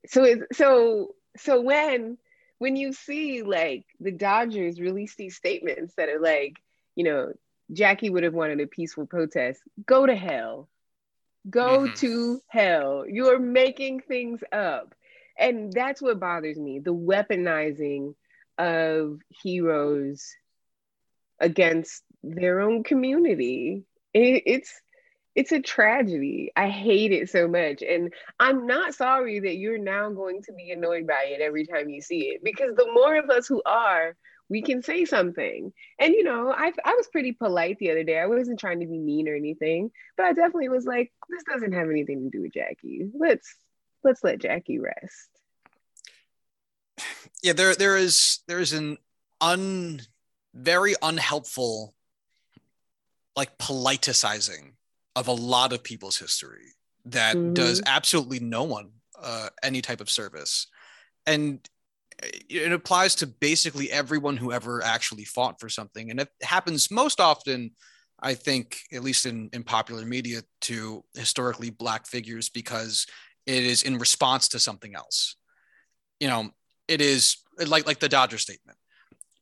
so so so when when you see like the Dodgers release these statements that are like, you know, Jackie would have wanted a peaceful protest, go to hell. Go mm-hmm. to hell. You're making things up. And that's what bothers me the weaponizing of heroes against their own community. It, it's it's a tragedy. I hate it so much. And I'm not sorry that you're now going to be annoyed by it every time you see it because the more of us who are, we can say something. And you know, I I was pretty polite the other day. I wasn't trying to be mean or anything, but I definitely was like, this doesn't have anything to do with Jackie. Let's let's let Jackie rest. Yeah, there there is there is an un very unhelpful like politicizing of a lot of people's history that mm-hmm. does absolutely no one uh, any type of service. And it applies to basically everyone who ever actually fought for something. And it happens most often, I think, at least in, in popular media, to historically Black figures because it is in response to something else. You know, it is like like the Dodger statement.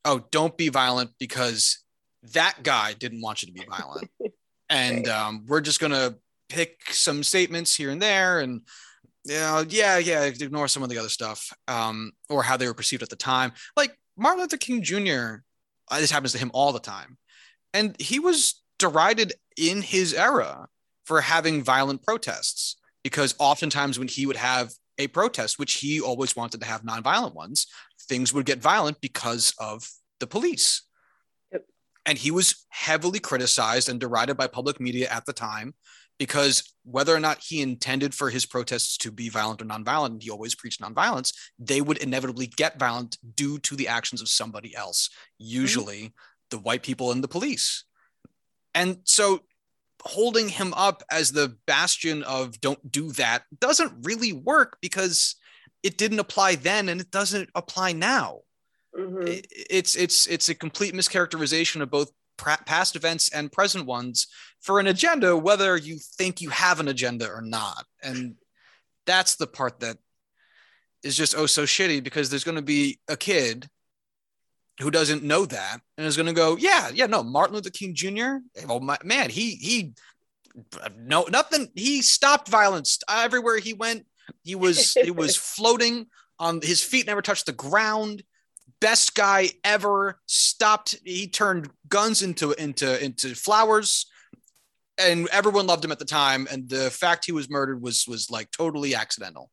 Oh, don't be violent because that guy didn't want you to be violent. (laughs) and um, we're just gonna pick some statements here and there and know, yeah yeah ignore some of the other stuff um, or how they were perceived at the time. Like martin luther king jr uh, this happens to him all the time. And he was derided in his era for having violent protests because oftentimes when he would have a protest which he always wanted to have nonviolent ones things would get violent because of the police. And he was heavily criticized and derided by public media at the time because whether or not he intended for his protests to be violent or nonviolent, and he always preached nonviolence, they would inevitably get violent due to the actions of somebody else, usually mm-hmm. the white people and the police. And so holding him up as the bastion of don't do that doesn't really work because it didn't apply then and it doesn't apply now. Mm-hmm. It's it's it's a complete mischaracterization of both past events and present ones for an agenda, whether you think you have an agenda or not. And that's the part that is just oh so shitty because there's going to be a kid who doesn't know that and is going to go, yeah, yeah, no, Martin Luther King Jr. Oh my, man, he he no nothing. He stopped violence everywhere he went. He was he was (laughs) floating on his feet, never touched the ground. Best guy ever. Stopped. He turned guns into into into flowers, and everyone loved him at the time. And the fact he was murdered was was like totally accidental.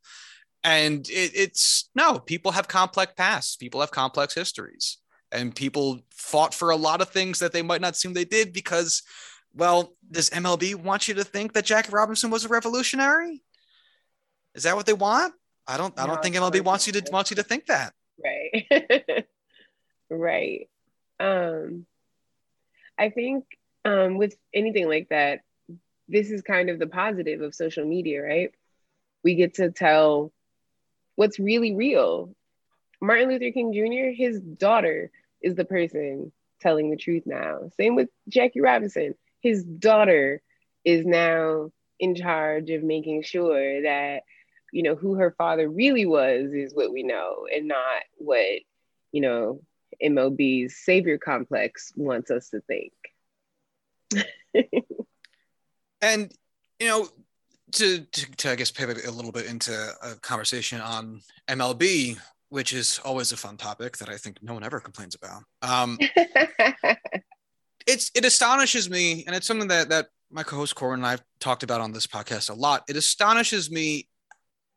And it, it's no people have complex pasts. People have complex histories, and people fought for a lot of things that they might not seem they did because well, does MLB want you to think that Jackie Robinson was a revolutionary? Is that what they want? I don't. I don't think MLB wants you to wants you to think that. Right. (laughs) right. Um, I think um, with anything like that, this is kind of the positive of social media, right? We get to tell what's really real. Martin Luther King Jr., his daughter is the person telling the truth now. Same with Jackie Robinson. His daughter is now in charge of making sure that you know, who her father really was is what we know and not what, you know, MLB's savior complex wants us to think. (laughs) and, you know, to, to, to, I guess, pivot a little bit into a conversation on MLB, which is always a fun topic that I think no one ever complains about. Um, it's it astonishes me, and it's something that that my co-host Corin and I've talked about on this podcast a lot. It astonishes me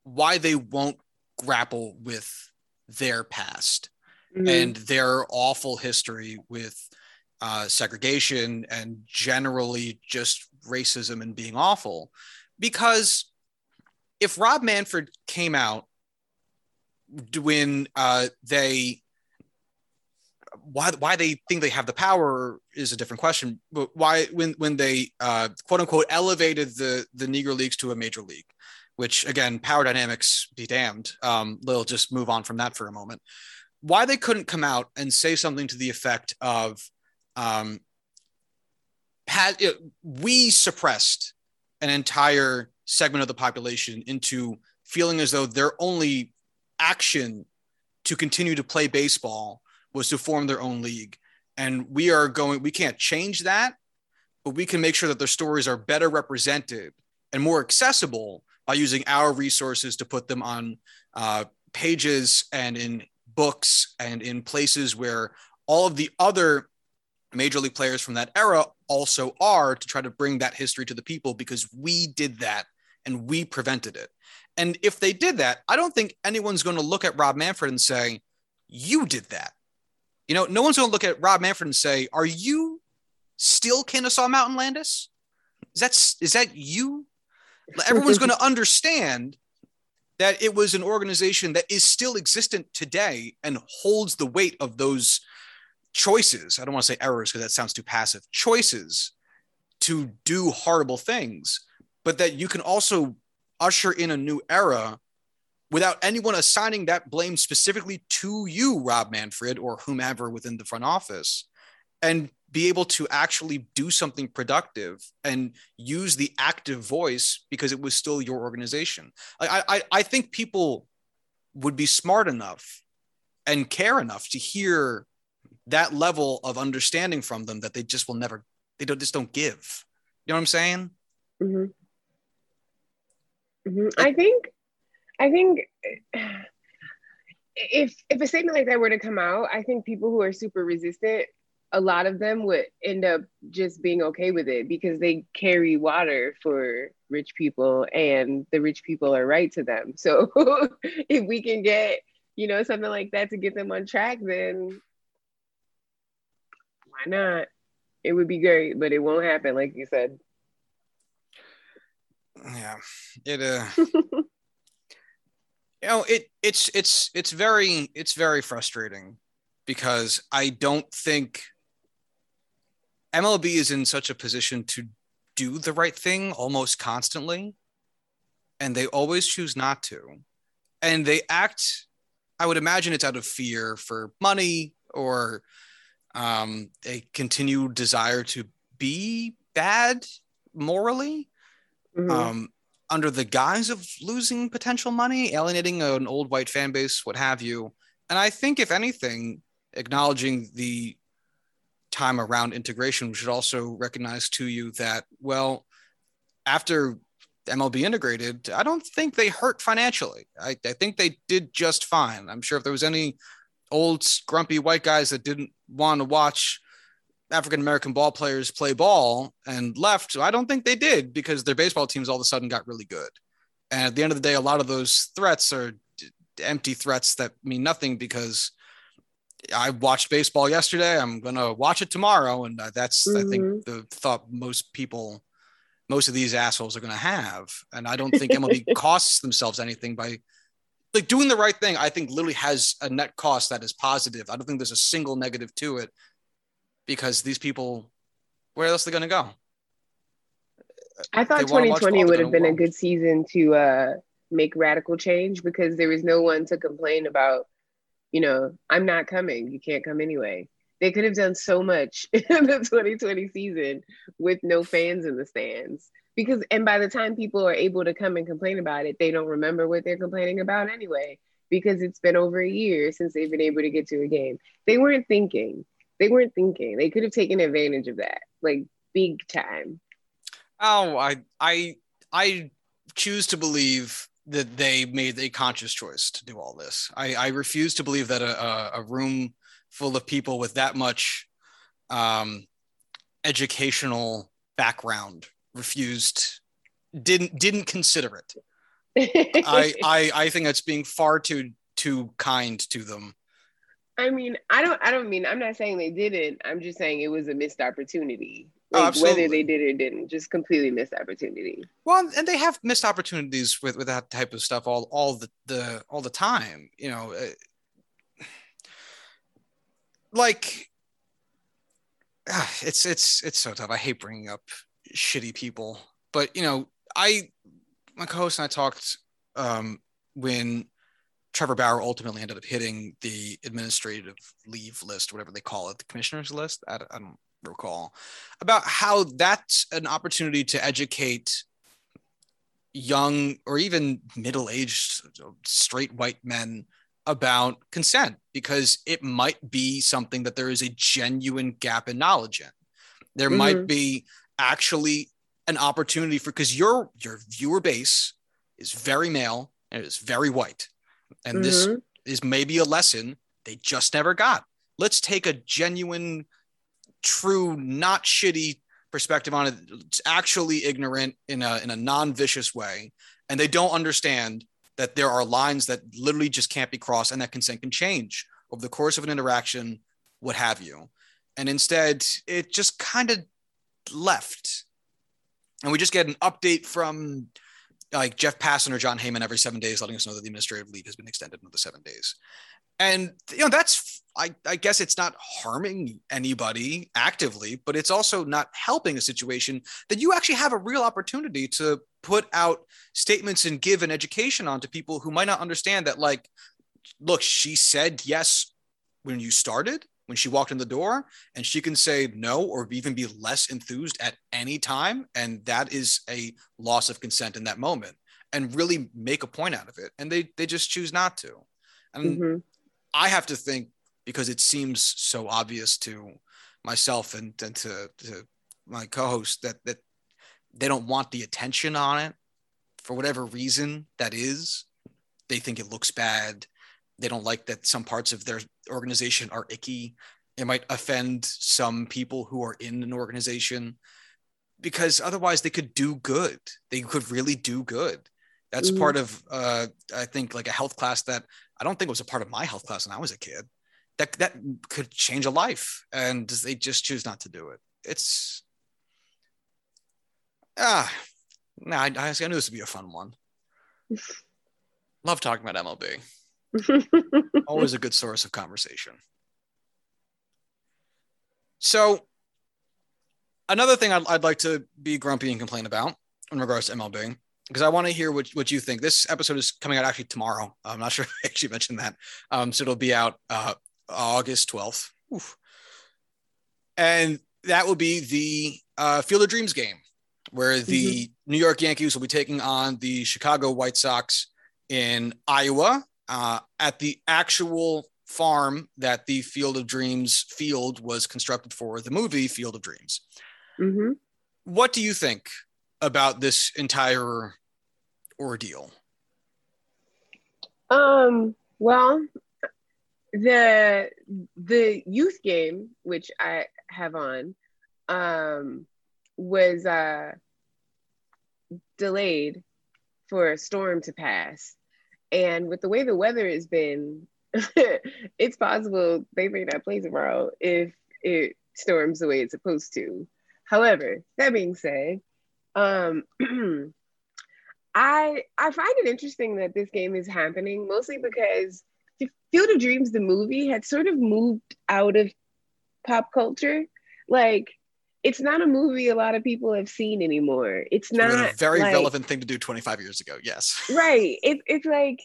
why they won't grapple with their past mm-hmm. and their awful history with uh, segregation and generally just racism and being awful. Because if Rob Manfred came out when uh, they why why they think they have the power is a different question. But why when when they uh, quote unquote elevated the the Negro leagues to a major league, which again, power dynamics be damned. Um, Lil, just move on from that for a moment. Why they couldn't come out and say something to the effect of, um, had, it, we suppressed an entire segment of the population into feeling as though their only action to continue to play baseball was to form their own league. And we are going, we can't change that, but we can make sure that their stories are better represented and more accessible by using our resources to put them on uh, pages and in books and in places where all of the other major league players from that era also are to try to bring that history to the people because we did that and we prevented it. And if they did that, I don't think anyone's going to look at Rob Manfred and say, You did that. You know, no one's going to look at Rob Manfred and say, Are you still Kennesaw Mountain Landis? Is that, is that you? Everyone's going to understand that it was an organization that is still existent today and holds the weight of those choices. I don't want to say errors because that sounds too passive. Choices to do horrible things, but that you can also usher in a new era without anyone assigning that blame specifically to you, Rob Manfred, or whomever within the front office, and be able to actually do something productive and use the active voice because it was still your organization. I, I, I think people would be smart enough and care enough to hear that level of understanding from them that they just will never, they don't just don't give. You know what I'm saying? Mm-hmm. Mm-hmm. I think, I think if if a statement like that were to come out, I think people who are super resistant a lot of them would end up just being okay with it because they carry water for rich people and the rich people are right to them. So (laughs) if we can get, you know, something like that to get them on track, then why not? It would be great, but it won't happen, like you said. Yeah. It uh (laughs) you know it it's it's it's very it's very frustrating because I don't think MLB is in such a position to do the right thing almost constantly, and they always choose not to. And they act, I would imagine it's out of fear for money or um, a continued desire to be bad morally. Mm-hmm. Um, under the guise of losing potential money, alienating an old white fan base, what have you. And I think, if anything, acknowledging the time around integration, we should also recognize to you that, well, after MLB integrated, I don't think they hurt financially. I, I think they did just fine. I'm sure if there was any old grumpy white guys that didn't want to watch African American ball players play ball and left, I don't think they did because their baseball teams all of a sudden got really good. And at the end of the day, a lot of those threats are empty threats that mean nothing because I watched baseball yesterday. I'm going to watch it tomorrow. And uh, that's, mm-hmm. I think, mm-hmm. the thought most people, most of these assholes are going to have. And I don't think MLB (laughs) costs themselves anything by like doing the right thing. I think literally has a net cost that is positive. I don't think there's a single negative to it because these people, where else are they going to go? I thought 2020 would have been a good season to uh, make radical change because there was no one to complain about you know, I'm not coming. You can't come anyway. They could have done so much (laughs) in the 2020 season with no fans in the stands. Because, and by the time people are able to come and complain about it, they don't remember what they're complaining about anyway, because it's been over a year since they've been able to get to a game. They weren't thinking. They weren't thinking. They could have taken advantage of that, like big time. Oh, I, I, I choose to believe that they made a conscious choice to do all this. I, I refuse to believe that a, a, room full of people with that much um, educational background refused didn't didn't consider it. I, (laughs) I I think that's being far too too kind to them. I mean, I don't I don't mean I'm not saying they didn't. I'm just saying it was a missed opportunity. Like, oh, whether they did or didn't, just completely missed opportunity. Well, and they have missed opportunities with, with that type of stuff all all the, the all the time. You know, uh, like uh, it's it's it's so tough. I hate bringing up shitty people, but you know, I my co-host and I talked um, when Trevor Bauer ultimately ended up hitting the administrative leave list, whatever they call it, the commissioner's list. I, I don't recall, about how that's an opportunity to educate young or even middle-aged straight white men about consent because it might be something that there is a genuine gap in knowledge in. There mm-hmm. might be actually an opportunity for because your your viewer base is very male and it is very white. And mm-hmm. this is maybe a lesson they just never got. Let's take a genuine true, not shitty perspective on it. It's actually ignorant in a in a non-vicious way, and they don't understand that there are lines that literally just can't be crossed, and that consent can change over the course of an interaction, what have you. And instead, it just kind of left, and we just get an update from like Jeff Passan or Jon Heyman every seven days, letting us know that the administrative leave has been extended another seven days. And you know that's I, I guess it's not harming anybody actively, but it's also not helping a situation that you actually have a real opportunity to put out statements and give an education on to people who might not understand that, like, look, she said yes when you started, when she walked in the door, and she can say no or even be less enthused at any time. And that is a loss of consent in that moment and really make a point out of it. And they, they just choose not to. And mm-hmm. I have to think because it seems so obvious to myself and, and to, to my co-host that that they don't want the attention on it. For whatever reason that is they think it looks bad. They don't like that some parts of their organization are icky. It might offend some people who are in an organization because otherwise they could do good. They could really do good. That's mm-hmm. part of uh, i think like a health class that i don't think it was a part of my health class when i was a kid. That that could change a life and they just choose not to do it. It's ah nah, I, I knew this would be a fun one. (laughs) Love talking about mlb (laughs) always a good source of conversation. So another thing I'd, I'd like to be grumpy and complain about in regards to mlb because I want to hear what, what you think. This episode is coming out actually tomorrow. I'm not (laughs) sure if I actually mentioned that. Um, so it'll be out uh, August 12th. Oof. And that will be the uh, Field of Dreams game where the mm-hmm. New York Yankees will be taking on the Chicago White Sox in Iowa uh, at the actual farm that the Field of Dreams field was constructed for the movie Field of Dreams. Mm-hmm. What do you think about this entire ordeal? Um, well, the the youth game, which I have on, um, was uh delayed for a storm to pass. And with the way the weather has been, (laughs) it's possible they may not play tomorrow if it storms the way it's supposed to. However, that being said, um, (clears throat) I I find it interesting that this game is happening mostly because Field of Dreams, the movie, had sort of moved out of pop culture. Like, it's not a movie a lot of people have seen anymore. It's not a very like, relevant thing to do 25 years ago. Yes. Right. It, it's like,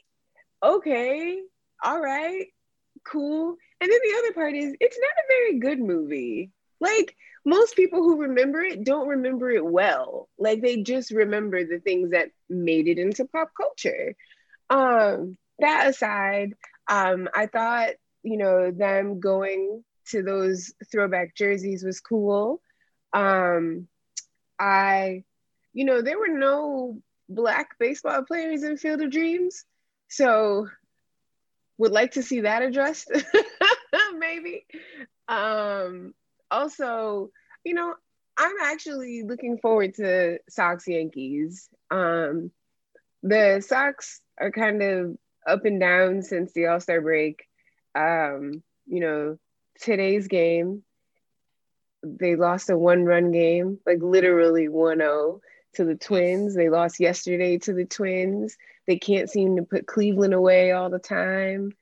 okay, all right, cool. And then the other part is, it's not a very good movie. Like, most people who remember it don't remember it well. Like, they just remember the things that made it into pop culture. Um, that aside, um, I thought, you know, them going to those throwback jerseys was cool. Um, I, you know, there were no black baseball players in Field of Dreams. So would like to see that addressed, (laughs) maybe. Um, also, you know, I'm actually looking forward to Sox Yankees. Um, the Sox are kind of up and down since the All Star break. Um, you know, today's game, they lost a one run game, like literally 1 0 to the Twins. They lost yesterday to the Twins. They can't seem to put Cleveland away all the time.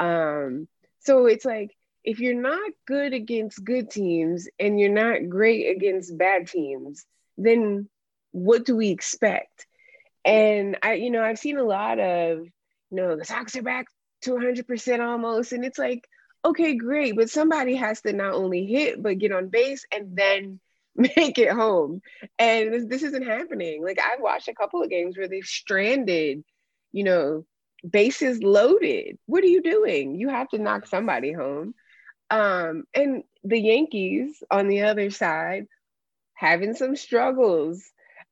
Um, so it's like, if you're not good against good teams and you're not great against bad teams, then what do we expect? And I, you know, I've seen a lot of no, the Sox are back to 100% almost. And it's like, okay, great. But somebody has to not only hit, but get on base and then (laughs) make it home. And this, this isn't happening. Like, I've watched a couple of games where they've stranded, you know, bases loaded. What are you doing? You have to knock somebody home. Um, and the Yankees on the other side having some struggles.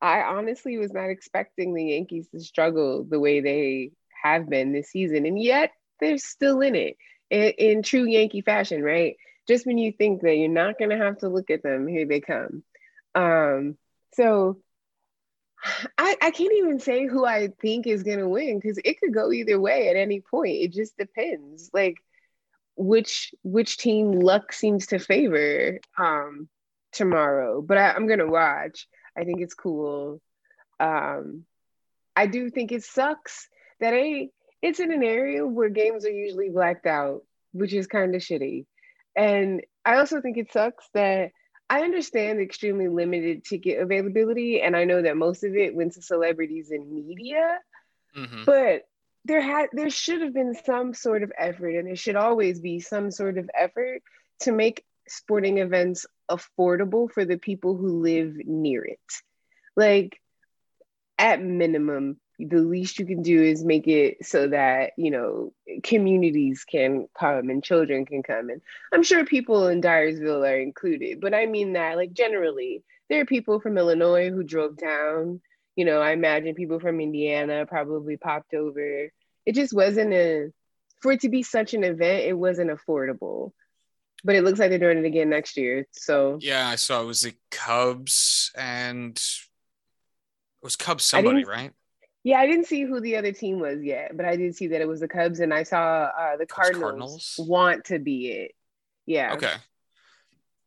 I honestly was not expecting the Yankees to struggle the way they have been this season, and yet they're still in it in, in true Yankee fashion, right? Just when you think that you're not going to have to look at them, here they come. Um, so I, I can't even say who I think is going to win because it could go either way at any point. It just depends, like which which team luck seems to favor um, tomorrow. But I, I'm gonna watch. I think it's cool. Um, I do think it sucks that ain't it's in an area where games are usually blacked out, which is kind of shitty. And I also think it sucks that I understand extremely limited ticket availability, and I know that most of it went to celebrities and media, mm-hmm. but there had there should have been some sort of effort, and there should always be some sort of effort to make sporting events affordable for the people who live near it. Like at minimum, the least you can do is make it so that you know communities can come and children can come and i'm sure people in dyersville are included but i mean that like generally there are people from illinois who drove down you know i imagine people from indiana probably popped over it just wasn't a for it to be such an event it wasn't affordable but it looks like they're doing it again next year so yeah i saw it was the cubs and it was cubs somebody right yeah, I didn't see who the other team was yet, but I did see that it was the Cubs, and I saw uh, the Cardinals, Cardinals, want to be it. Yeah. Okay.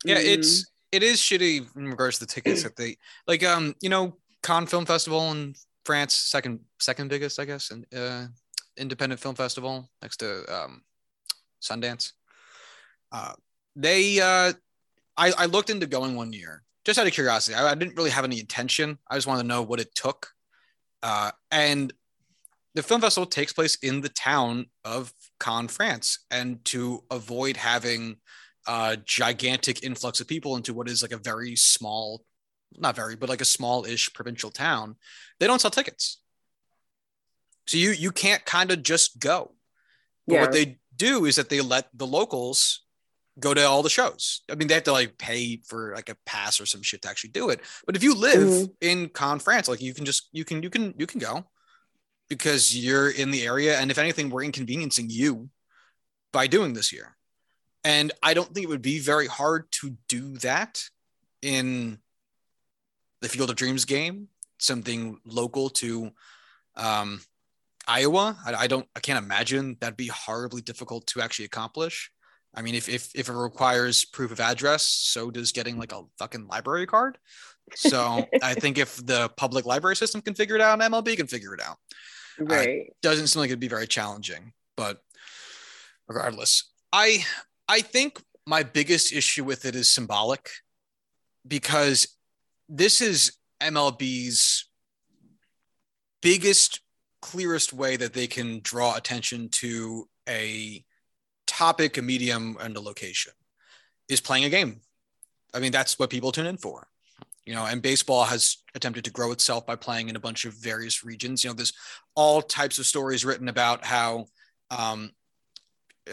Yeah, mm-hmm. it's it is shitty in regards to the tickets that they like. Um, you know, Cannes Film Festival in France, second second biggest, I guess, and uh, independent film festival next to um, Sundance. Uh, they uh, I I looked into going one year just out of curiosity. I, I didn't really have any intention. I just wanted to know what it took uh, and the film festival takes place in the town of Cannes, France. And to avoid having a gigantic influx of people into what is like a very small, not very, but like a small ish provincial town, they don't sell tickets. So you you can't kind of just go. But yeah. what they do is that they let the locals go to all the shows. I mean, they have to like pay for like a pass or some shit to actually do it. But if you live Mhm. in Cannes France, like you can just you can you can you can go because you're in the area, and if anything, we're inconveniencing you by doing this here. And I don't think it would be very hard to do that in the Field of Dreams game, something local to um, Iowa. I, I don't, I can't imagine that'd be horribly difficult to actually accomplish. I mean, if, if if it requires proof of address, so does getting like a fucking library card. So (laughs) I think if the public library system can figure it out, MLB can figure it out. Right. Doesn't seem like it'd be very challenging, but regardless, I I think my biggest issue with it is symbolic because this is MLB's biggest, clearest way that they can draw attention to a topic, a medium, and a location is playing a game. I mean, that's what people tune in for. You know, and baseball has attempted to grow itself by playing in a bunch of various regions. You know, there's all types of stories written about how um,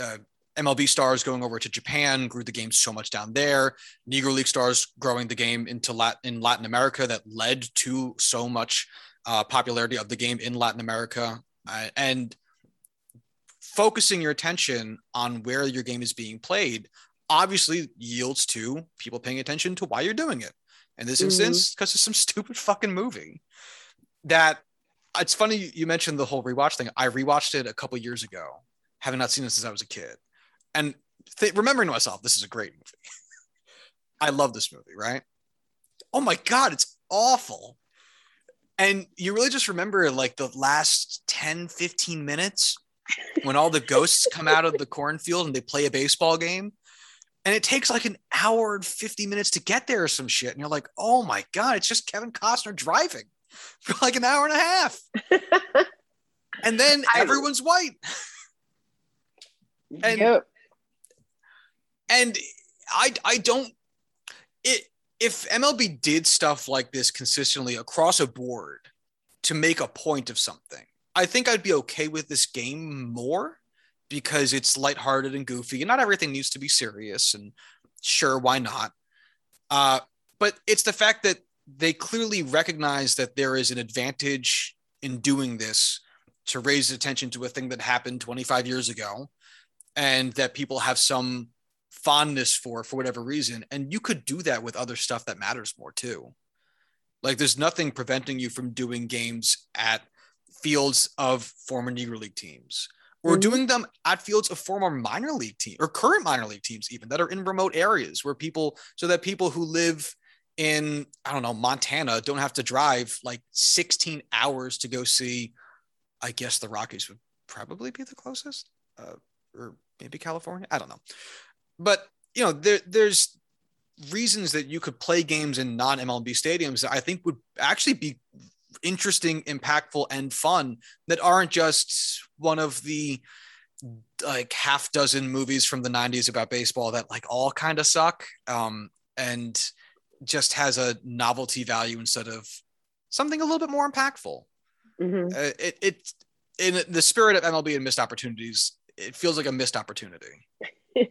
uh, MLB stars going over to Japan grew the game so much down there. Negro League stars growing the game into Latin in Latin America that led to so much uh, popularity of the game in Latin America, uh, and focusing your attention on where your game is being played obviously yields to people paying attention to why you're doing it. In this Mhm. instance, because it's some (laughs) stupid fucking movie that it's funny you mentioned the whole rewatch thing. I rewatched it a couple years ago, having not seen it since I was a kid, and th- remembering to myself, this is a great movie. I love this movie, right? Oh my god, it's awful. And you really just remember like the last 10, 15 minutes when all the ghosts come out of the cornfield and they play a baseball game. And it takes like an hour and 50 minutes to get there or some shit. And you're like, oh my God, it's just Kevin Costner driving (laughs) for like an hour and a half. (laughs) And then everyone's white. And- yep. And I I don't it if MLB did stuff like this consistently across a board to make a point of something, I think I'd be okay with this game more because it's lighthearted and goofy and not everything needs to be serious and sure why not? Uh, but it's the fact that they clearly recognize that there is an advantage in doing this to raise attention to a thing that happened 25 years ago and that people have some fondness for for whatever reason and you could do that with other stuff that matters more too like there's nothing preventing you from doing games at fields of former negro league teams or Mhm. doing them at fields of former minor league team or current minor league teams even that are in remote areas where people so that people who live in i don't know montana don't have to drive like 16 hours to go see i guess the rockies would probably be the closest uh, or maybe california i don't know but you know there, there's reasons that you could play games in non-mlb stadiums that i think would actually be interesting impactful and fun that aren't just one of the like half dozen movies from the 90s about baseball that like all kind of suck um, and just has a novelty value instead of something a little bit more impactful Mhm. uh, it, it in the spirit of mlb and missed opportunities it feels like a missed opportunity (laughs)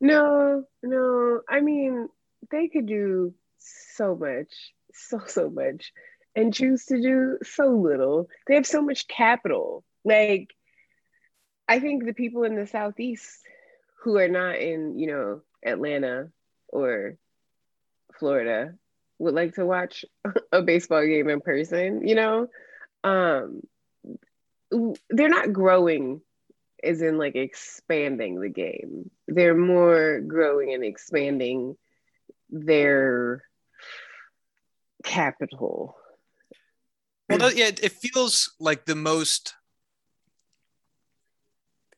no, no. I mean, they could do so much, so, so much, and choose to do so little. They have so much capital. Like, I think the people in the Southeast who are not in, you know, Atlanta or Florida would like to watch (laughs) a baseball game in person, you know? Um, they're not growing as in like expanding the game. They're more growing and expanding their capital. Well, that- yeah, it feels like the most.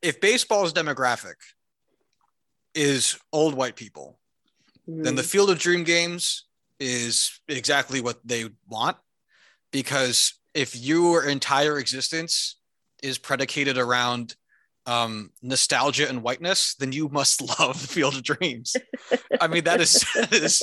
If baseball's demographic is old white people, then the mm-hmm. Field of Dream games is exactly what they want. Because if your entire existence is predicated around um, nostalgia and whiteness, then you must (laughs) love the Field of Dreams. I mean, that is,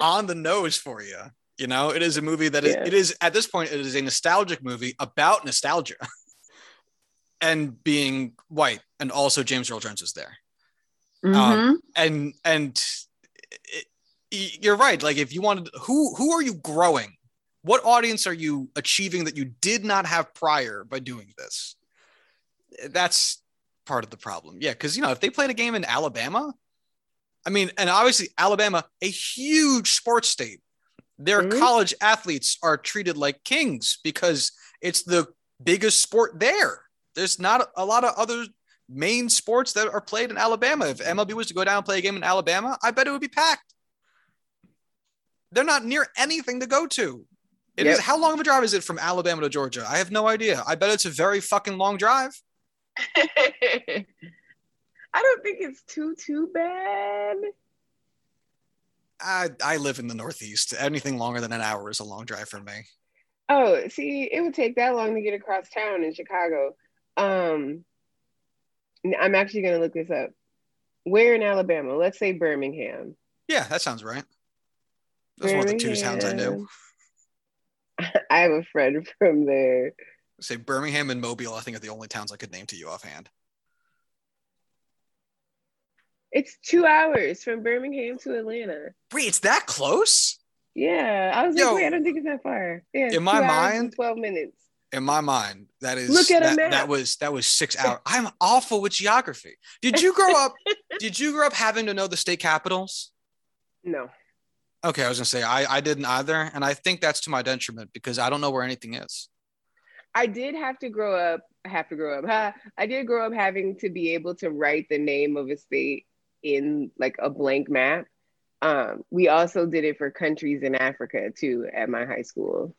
on the nose for you. You know, it is a movie that is, Yeah. it is at this point, it is a nostalgic movie about nostalgia (laughs) and being white. And also James Earl Jones is there. Um, Mhm. and and it, it- you're right. Like if you wanted, who who are you growing? What audience are you achieving that you did not have prior by doing this? That's part of the problem. Yeah, because you know if they played a game in Alabama, I mean, and obviously Alabama, a huge sports state, their Mhm. college athletes are treated like kings because it's the biggest sport there. There's not a lot of other main sports that are played in Alabama. If MLB was to go down and play a game in Alabama, I bet it would be packed. They're not near anything to go to. It is Yep. how long of a drive is it from Alabama to Georgia? I have no idea. I bet it's a very fucking long drive. (laughs) I don't think it's too too bad. I I live in the Northeast. Anything longer than an hour is a long drive for me. Oh, see, it would take that long to get across town in Chicago. Um, I'm actually gonna look this up. Where in Alabama? Let's say Birmingham. Yeah, that sounds right. That's one of the two towns I. Birmingham. (laughs) I have a friend from there. Say Birmingham and Mobile, I think are the only towns I could name to you offhand. It's two hours from Birmingham to Atlanta. Wait, it's that close? Yeah, I was Yo. like, wait, I don't think it's that far. Yeah, In my mind- twelve minutes. In my mind, that is Look at a that, map. that was that was six (laughs) hours. I'm awful with geography. Did you grow up? (laughs) did you grow up having to know the state capitals? No, Okay, I was gonna say I I didn't either, and I think that's to my detriment because I don't know where anything is. I did have to grow up. Have to grow up. Huh? I did grow up having to be able to write the name of a state in like a blank map. Um, we also did it for countries in Africa too at my high school.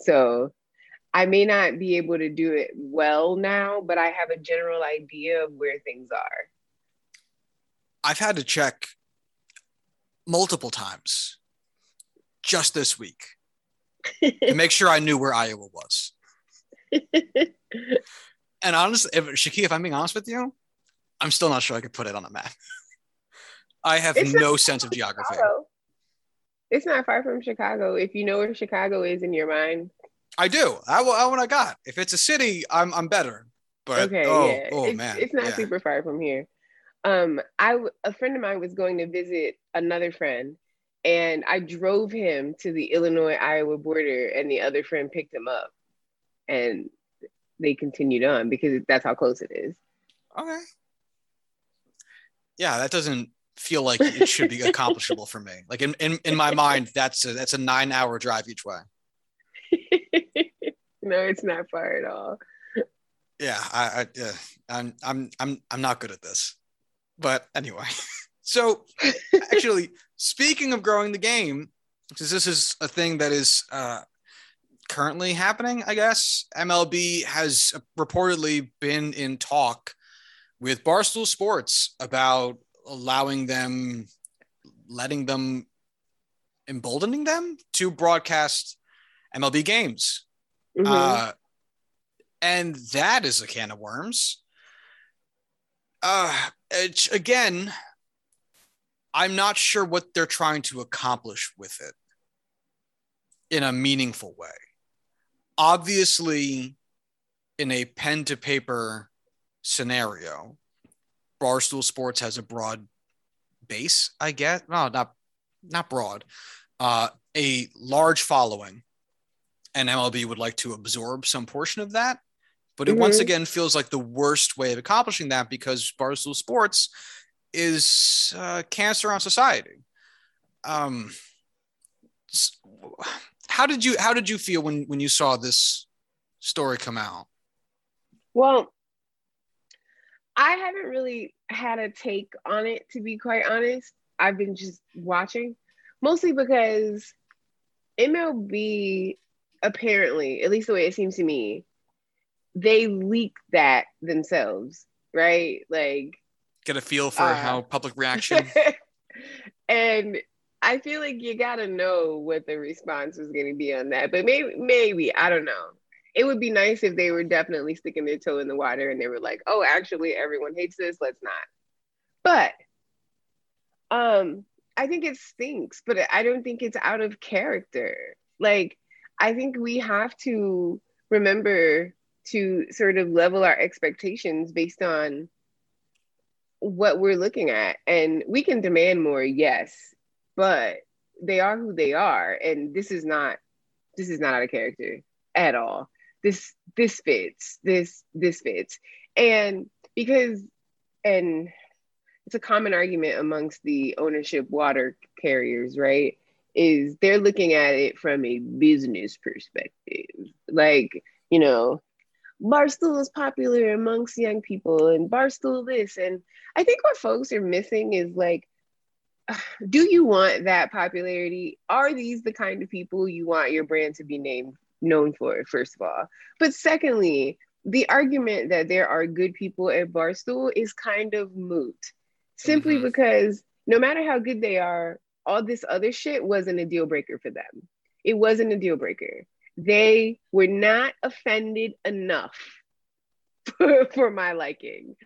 So I may not be able to do it well now, but I have a general idea of where things are. I've had to check multiple times just this week to (laughs) make sure I knew where Iowa was. And honestly, if Shakeia, if I'm being honest with you, I'm still not sure I could put it on a map. I have It's no sense of geography. Chicago. It's not far from Chicago. If you know where Chicago is in your mind, I do. I will. I what I got. If it's a city, I'm I'm better. But okay, oh, yeah, oh it's, man, it's not yeah. super far from here. Um, I a friend of mine was going to visit another friend, and I drove him to the Illinois Iowa border, and the other friend picked him up, and they continued on because that's how close it is. Okay. Yeah, that doesn't feel like it should be accomplishable for me. Like in, in, in my mind, that's a that's a nine hour drive each way. (laughs) no, it's not far at all. Yeah, I, I yeah, I'm I'm I'm I'm not good at this. But anyway, (laughs) so actually, speaking of growing the game, because this is a thing that is uh, currently happening, I guess MLB has reportedly been in talk with Barstool Sports about allowing them, letting them, emboldening them to broadcast MLB games. Mhm. Uh, and that is a can of worms. Uh, again, I'm not sure what they're trying to accomplish with it in a meaningful way. Obviously, in a pen to paper scenario, Barstool Sports has a broad base, I guess. No, not not broad. Uh, a large following and MLB would like to absorb some portion of that. But it once Mhm. again feels like the worst way of accomplishing that because Barstool Sports is uh, cancer on society. Um, how did you how did you feel when when you saw this story come out? Well, I haven't really had a take on it, to be quite honest. I've been just watching, mostly because MLB, apparently, at least the way it seems to me, they leaked that themselves, right? Like, Get a feel for Uh, how public reaction. (laughs) and I feel like you gotta know what the response was gonna be on that. But maybe, maybe I don't know. It would be nice if they were definitely sticking their toe in the water and they were like, "Oh, actually, everyone hates this. Let's not." But, um, I think it stinks. But I don't think it's out of character. Like, I think we have to remember to sort of level our expectations based on what we're looking at. And we can demand more, yes, but they are who they are. And this is not this is not out of character at all. This this fits. This this fits. And because and it's a common argument amongst the ownership water carriers, right? Is they're looking at it from a business perspective. Like, you know, Barstool is popular amongst young people and Barstool this. And I think what folks are missing is like, (sighs) do you want that popularity? Are these the kind of people you want your brand to be named known for, first of all? But secondly, the argument that there are good people at Barstool is kind of moot, simply mm-hmm. because no matter how good they are, all this other shit wasn't a deal breaker for them. It wasn't a deal breaker they were not offended enough (laughs) for, for my liking.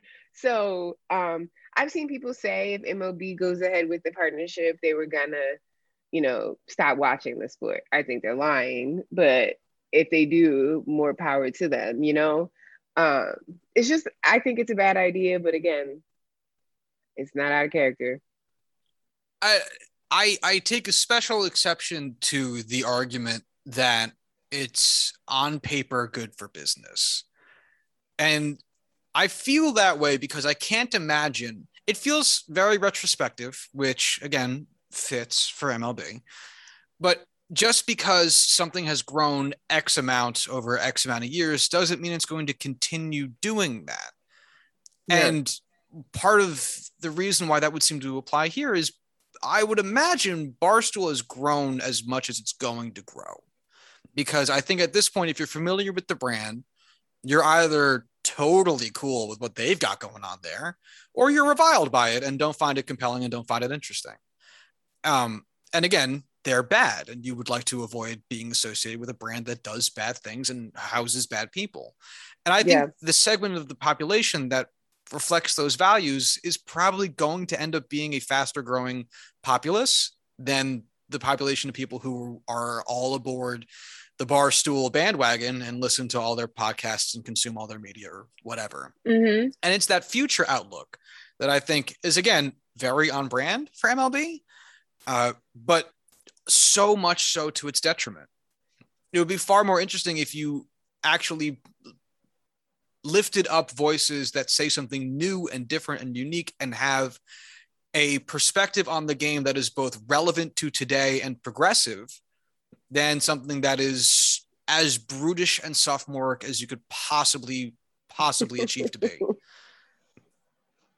So um, I've seen people say if MLB goes ahead with the partnership, they were gonna, you know, stop watching the sport. I think they're lying, but if they do, more power to them, you know? Um, it's just, I think it's a bad idea, but again, it's not out of character. I, I, I take a special exception to the argument that it's on paper good for business. And I feel that way because I can't imagine it feels very retrospective, which again fits for MLB. But just because something has grown X amount over X amount of years doesn't mean it's going to continue doing that. Yeah. And part of the reason why that would seem to apply here is I would imagine Barstool has grown as much as it's going to grow because I think at this point, if you're familiar with the brand, you're either totally cool with what they've got going on there, or you're reviled by it and don't find it compelling and don't find it interesting. Um, and again, they're bad, and you would like to avoid being associated with a brand that does bad things and houses bad people. And I think yeah. the segment of the population that reflects those values is probably going to end up being a faster growing populace than the population of people who are all aboard the barstool bandwagon and listen to all their podcasts and consume all their media or whatever. Mm-hmm. And it's that future outlook that I think is again very on brand for MLB, uh, but so much so to its detriment. It would be far more interesting if you actually lifted up voices that say something new and different and unique and have a perspective on the game that is both relevant to today and progressive than something that is as brutish and sophomoric as you could possibly possibly (laughs) achieve to be.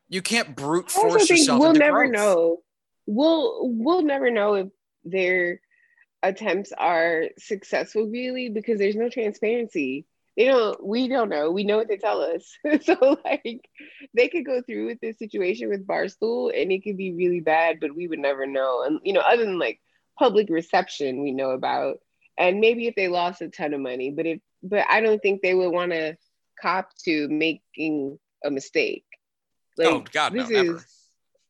You can't brute force yourself. We'll never growth. know. We'll we'll never know if their attempts are successful really because there's no transparency they don't we don't know we know what they tell us (laughs) so like they could go through with this situation with barstool and it could be really bad but we would never know and you know other than like public reception we know about and maybe if they lost a ton of money but if but i don't think they would want to cop to making a mistake like, oh god this no, is never.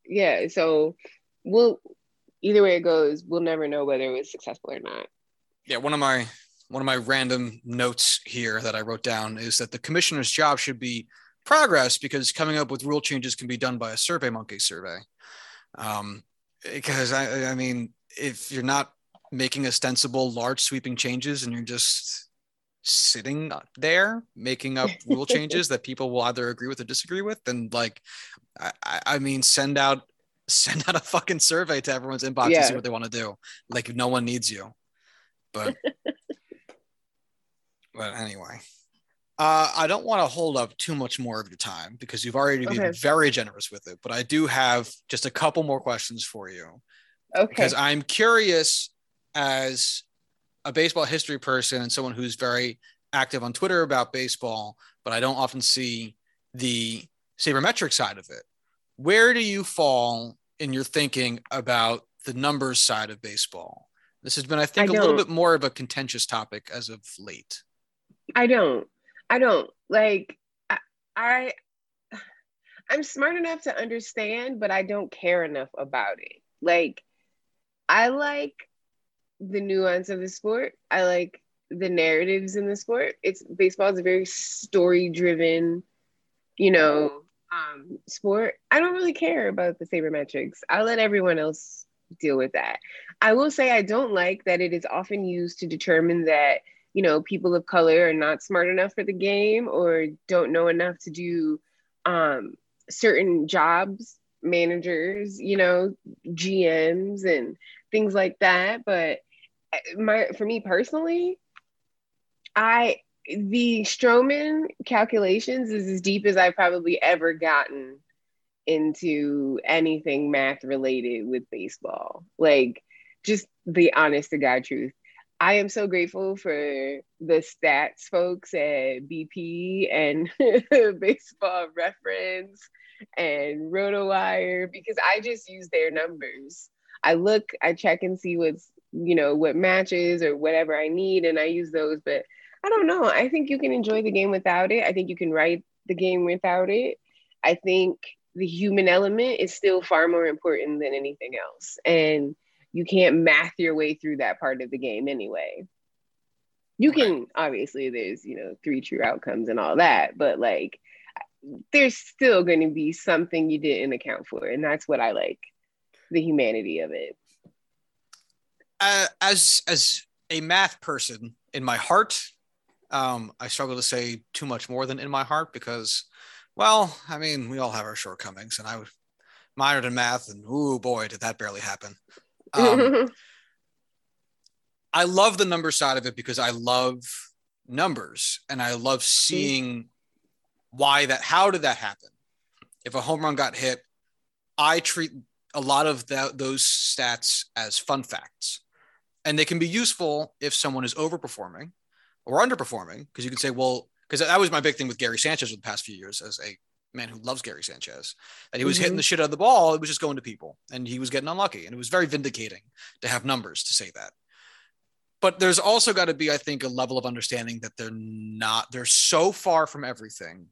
yeah so we'll either way it goes we'll never know whether it was successful or not yeah one of my one of my random notes here that I wrote down is that the commissioner's job should be progress because coming up with rule changes can be done by a survey monkey survey. Um, because I, I mean, if you're not making ostensible large sweeping changes and you're just sitting there making up (laughs) rule changes that people will either agree with or disagree with, then like, I, I mean, send out (laughs) send out a fucking survey to everyone's inbox yeah. and see what they want to do. Like, no one needs you. But (laughs) But anyway, uh, I don't want to hold up too much more of your time because you've already okay. been very generous with it. But I do have just a couple more questions for you. Okay. Because I'm curious as a baseball history person and someone who's very active on Twitter about baseball, but I don't often see the sabermetric side of it. Where do you fall in your thinking about the numbers side of baseball? This has been, I think, I a little bit more of a contentious topic as of late. I don't. I don't like. I, I I'm smart enough to understand, but I don't care enough about it. Like, I like the nuance of the sport. I like the narratives in the sport. It's baseball is a very story driven, you know, um, sport, I don't really care about the sabermetrics. I'll let everyone else deal with that. I will say I don't like that it is often used to determine that, you know, people of color are not smart enough for the game or don't know enough to do um, certain jobs, managers, you know, GMs and things like that. But uh, my for me personally, I the Stroman calculations is as deep as I've probably ever gotten into anything math related with baseball. Like, just the honest to God truth. I am so grateful for the stats folks at BP and (laughs) Baseball Reference and RotoWire because I just use their numbers. I look, I check and see what's, you know, what matches or whatever I need, and I use those. But I don't know. I think you can enjoy the game without it. I think you can write the game without it. I think the human element is still far more important than anything else. And you can't math your way through that part of the game anyway. You can obviously there's, you know, three true outcomes and all that, but like there's still going to be something you didn't account for and that's what I like the humanity of it. Uh, as as a math person in my heart, um, I struggle to say too much more than in my heart because, well, I mean, we all have our shortcomings, and I was minored in math, and oh boy, did that barely happen. Um, (laughs) I love the number side of it because I love numbers, and I love mm-hmm. seeing why that. How did that happen? If a home run got hit, I treat a lot of that, those stats as fun facts, and they can be useful if someone is overperforming or underperforming because you can say, well, because that was my big thing with Gary Sanchez for the past few years as a man who loves Gary Sanchez, that he was mm-hmm. hitting the shit out of the ball. It was just going to people and he was getting unlucky. And it was very vindicating to have numbers to say that. But there's also got to be, I think, a level of understanding that they're not, they're so far from everything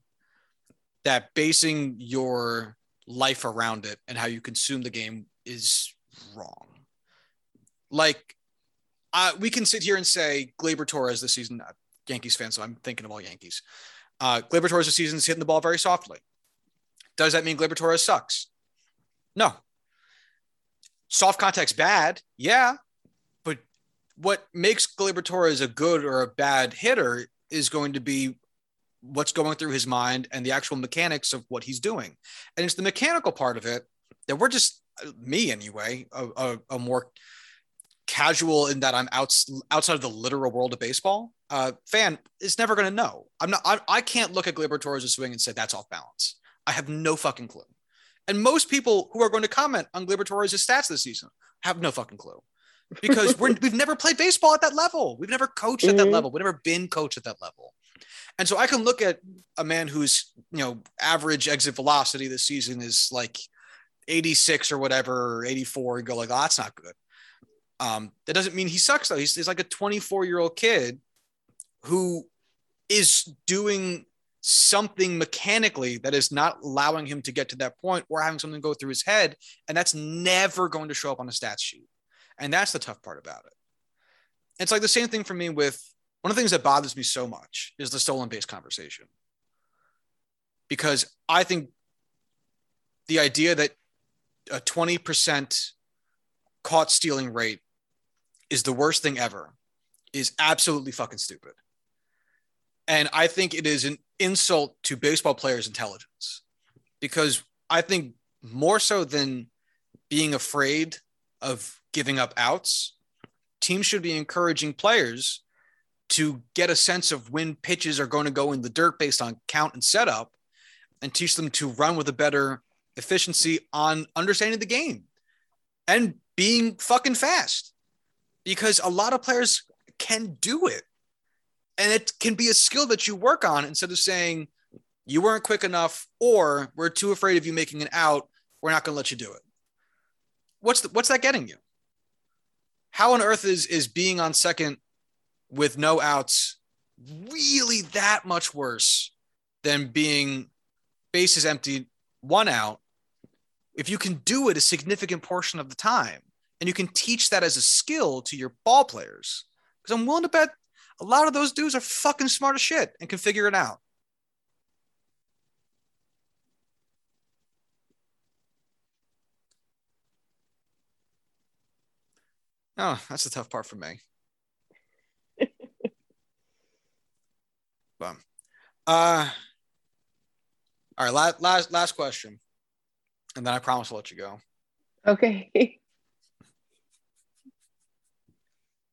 that basing your life around it and how you consume the game is wrong. Like uh, we can sit here and say Gleyber Torres this season, uh, Yankees fan, so I'm thinking of all Yankees. Uh, Gleyber Torres this season is hitting the ball very softly. Does that mean Gleyber Torres sucks? No. Soft contact's bad, yeah, but what makes Gleyber Torres a good or a bad hitter is going to be what's going through his mind and the actual mechanics of what he's doing. And it's the mechanical part of it that we're just, me anyway, a, a, a more casual in that I'm out, outside of the literal world of baseball uh, fan is never going to know. I'm not. I, I can't look at Gleyber Torres' swing and say that's off balance. I have no fucking clue. And most people who are going to comment on Gleyber Torres' stats this season have no fucking clue because we're, (laughs) we've never played baseball at that level. We've never coached mm-hmm. at that mm-hmm. level. We've never been coached at that level. And so I can look at a man whose you know average exit velocity this season is like 86 or whatever, or 84, and go like, oh, that's not good. Um, that doesn't mean he sucks though. He's, he's like a 24 year old kid who is doing something mechanically that is not allowing him to get to that point or having something go through his head. And that's never going to show up on a stats sheet. And that's the tough part about it. It's like the same thing for me with one of the things that bothers me so much is the stolen base conversation. Because I think the idea that a 20% caught stealing rate is the worst thing ever is absolutely fucking stupid. And I think it is an insult to baseball players' intelligence because I think more so than being afraid of giving up outs, teams should be encouraging players to get a sense of when pitches are going to go in the dirt based on count and setup and teach them to run with a better efficiency on understanding the game and being fucking fast because a lot of players can do it. And it can be a skill that you work on instead of saying you weren't quick enough or we're too afraid of you making an out. We're not going to let you do it. What's the, what's that getting you? How on earth is is being on second with no outs really that much worse than being bases empty, one out. If you can do it a significant portion of the time, and you can teach that as a skill to your ball players, because I'm willing to bet a lot of those dudes are fucking smart as shit and can figure it out. Oh, that's the tough part for me. But, uh, all right, last, last last question, and then I promise I'll let you go. Okay. (laughs)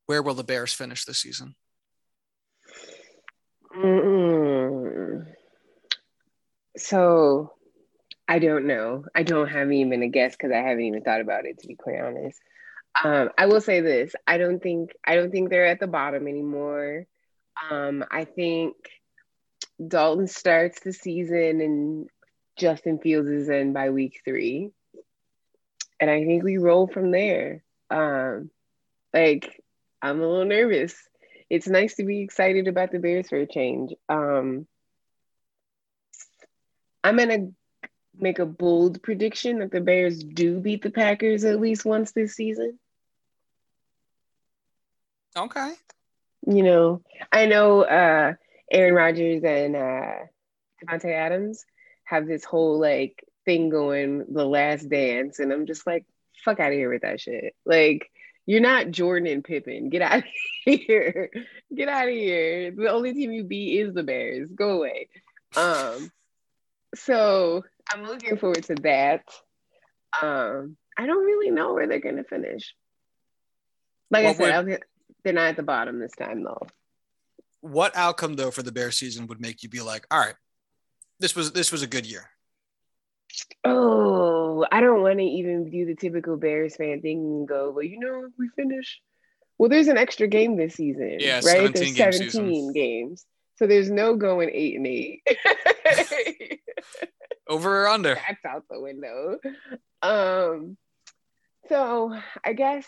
Where will the Bears finish this season? Mm-mm. So I don't know. I don't have even a guess because I haven't even thought about it to be quite honest. Um, I will say this: I don't think I don't think they're at the bottom anymore. Um, I think Dalton starts the season and Justin Fields is in by week three, and I think we roll from there. Um, like I'm a little nervous. It's nice to be excited about the Bears for a change. Um, I'm gonna make a bold prediction that the Bears do beat the Packers at least once this season. Okay. You know, I know uh, Aaron Rodgers and uh, Davante Adams have this whole like thing going, the last dance, and I'm just like, fuck out of here with that shit. Like, you're not Jordan and Pippen. Get out of (laughs) here. Get out of here. The only team you beat is the Bears. Go away. Um, so I'm looking forward to that. Um, I don't really know where they're gonna finish. Like What I said, I'll, they're not at the bottom this time though. What outcome though for the bear season would make you be like, all right, this was this was a good year? Oh, I don't want to even do the typical Bears fan thing and go, well, you know, if we finish, well, there's an extra game this season, Yeah, right? 17 There's game 17 season. games. So there's no going eight and eight. (laughs) Over or under? (laughs) That's out the window. Um, so I guess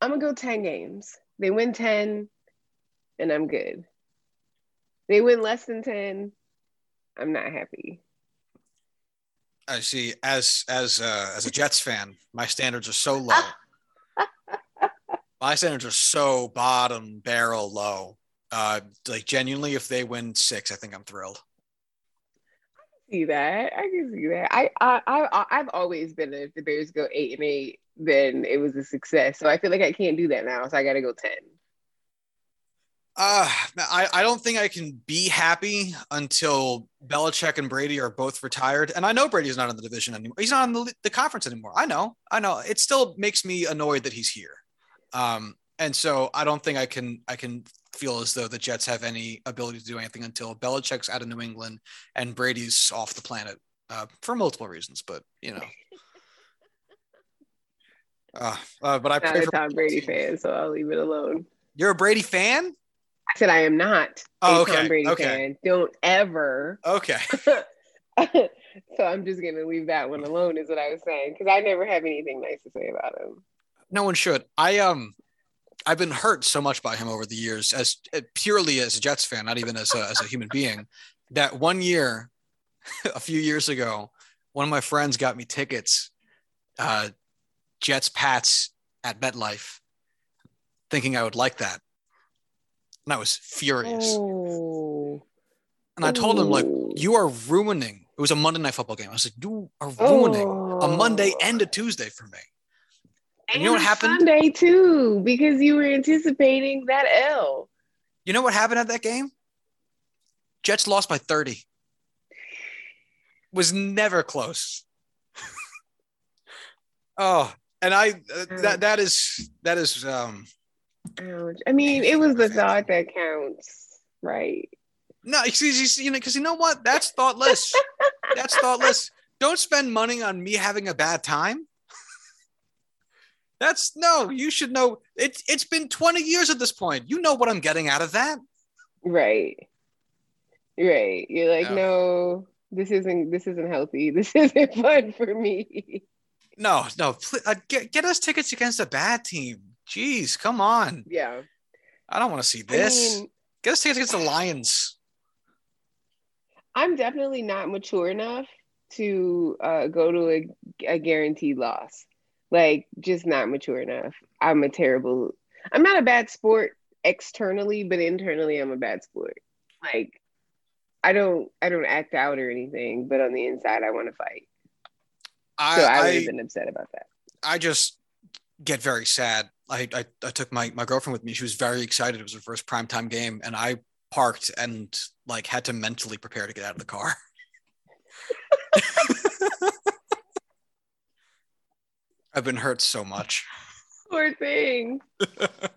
I'm gonna go 10 games. They win 10, and I'm good. They win less than 10, I'm not happy. I see. As as uh, as a Jets fan, my standards are so low. my standards are so bottom barrel low. Uh, like genuinely, if they win six, I think I'm thrilled. I can see that. I can see that. I I, I I've always been if the Bears go eight and eight, then it was a success. So I feel like I can't do that now. So I got to go ten. Uh, I, I don't think I can be happy until Belichick and Brady are both retired. And I know Brady's not in the division anymore. He's not in the, the conference anymore. I know. I know. It still makes me annoyed that he's here. Um, and so I don't think I can I can feel as though the Jets have any ability to do anything until Belichick's out of New England and Brady's off the planet uh, for multiple reasons. But you know, (laughs) uh, uh, but I Not pray a Tom Brady fan, so I'll leave it alone. You're a Brady fan? I said I am not Oh, a Tom Brady okay. fan. Don't ever. Okay. (laughs) so I'm just gonna leave that one alone, is what I was saying, because I never have anything nice to say about him. no one should. I um, I've been hurt so much by him over the years, as uh, purely as a Jets fan, not even as a, as a human being. That one year, (laughs) a few years ago, one of my friends got me tickets, uh, Jets Pats at MetLife, thinking I would like that, and I was furious. Oh. And I told him like, you are ruining. It was a Monday night football game. I was like, you are ruining a Monday Oh. and a Tuesday for me. And you know what happened? Sunday too, because you were anticipating that L. You know what happened at that game? Jets lost by 30. Was never close. (laughs) oh, and I uh, that that is that is um Ouch. I mean, it was the thought that counts, right? no, you see, you know, because you know what? That's thoughtless. That's thoughtless. Don't spend money on me having a bad time. That's no, you should know. It's it's been 20 years at this point. You know what I'm getting out of that. Right. Right. You're like, Yeah. no, this isn't this isn't healthy. (laughs) This isn't fun for me. No, no, pl- uh, get get us tickets against a bad team. Jeez, come on. Yeah. I don't want to see I this. mean, Get us tickets against the Lions. I'm definitely not mature enough to uh, go to a, a guaranteed loss. Like, just not mature enough. I'm a terrible. I'm not a bad sport externally, but internally, I'm a bad sport. Like, I don't, I don't act out or anything, but on the inside, I want to fight. I So I, would have been upset about that. I just get very sad I, I, I took my, my girlfriend with me. She was very excited. It was her first primetime game, and I parked and like had to mentally prepare to get out of the car. (laughs) I've been hurt so much. (laughs) Poor thing.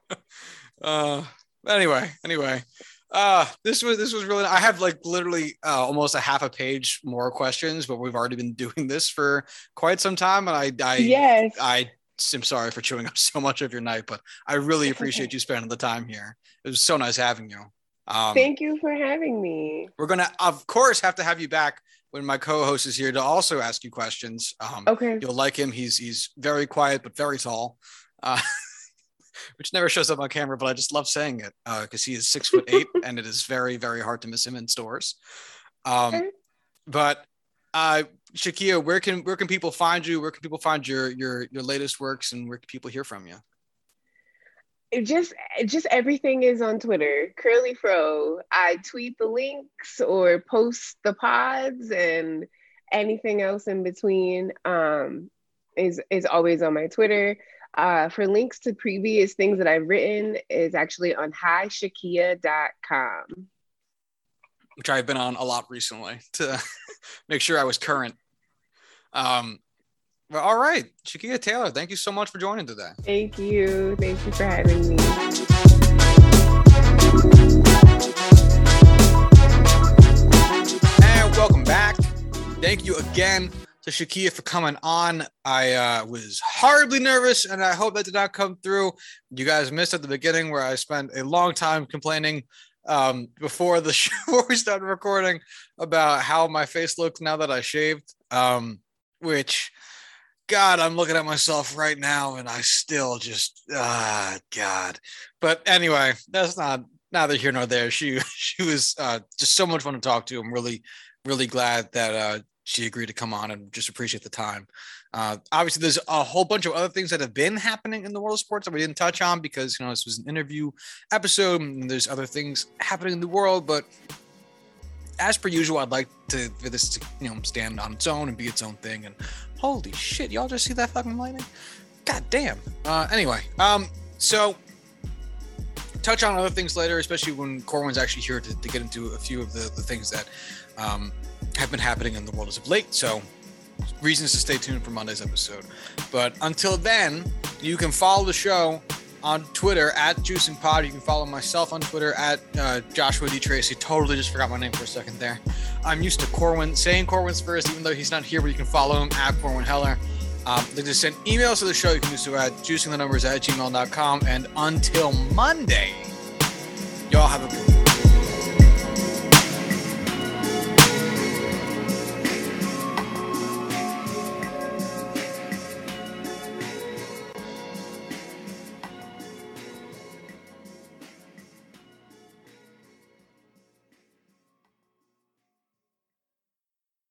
(laughs) uh anyway, anyway. Uh this was this was really I have like literally uh, almost a half a page more questions, but we've already been doing this for quite some time. And I I yes. I am sorry for chewing (laughs) up so much of your night, but I really appreciate you spending the time here. It was so nice having you. Um, Thank you for having me. We're gonna, of course, have to have you back when my co-host is here to also ask you questions. Um, okay. You'll like him. He's he's very quiet but very tall, uh, (laughs) which never shows up on camera, but I just love saying it because uh, he is six foot eight, (laughs) and it is very very hard to miss him in stores. Um, okay. But uh, Shakeia, where can where can people find you? Where can people find your your your latest works, and where can people hear from you? it just just everything is on Twitter. Curly Fro. I tweet the links or post the pods and anything else in between um, is is always on my Twitter. Uh, for links to previous things that I've written is actually on hishakia.com. Which I've been on a lot recently (laughs) to make sure I was current. Um, well, all right, Shakeia Taylor, thank you so much for joining today. Thank you. Thank you for having me. And welcome back. Thank you again to Shakeia for coming on. I uh, was horribly nervous, and I hope that did not come through. You guys missed at the beginning where I spent a long time complaining um, before the (laughs) show, before we started recording, about how my face looks now that I shaved. Um, which God, I'm looking at myself right now and I still just ah God. But anyway, that's not neither here nor there. She (laughs) she was uh, just so much fun to talk to. I'm really really glad that uh, she agreed to come on and just appreciate the time. Uh, obviously, there's a whole bunch of other things that have been happening in the world of sports that we didn't touch on because you know this was an interview episode and there's other things happening in the world. But as per usual, I'd like to for this to you know stand on its own and be its own thing. And holy shit, y'all just see that fucking lightning? God damn. Uh, anyway, um, so touch on other things later, especially when Corwin's actually here to, to get into a few of the, the things that um, have been happening in the world as of late. So reasons to stay tuned for Monday's episode. But until then, you can follow the show on Twitter at Juicing Pod. You can follow myself on Twitter at uh, Joshua D. Tracy. Totally just forgot my name for a second there. I'm used to Corwin saying Corwin's first, even though he's not here, but you can follow him at Corwin Heller. Um, they just send emails to the show. You can do so at juicingthenumbers at gmail.com. And until Monday, y'all have a good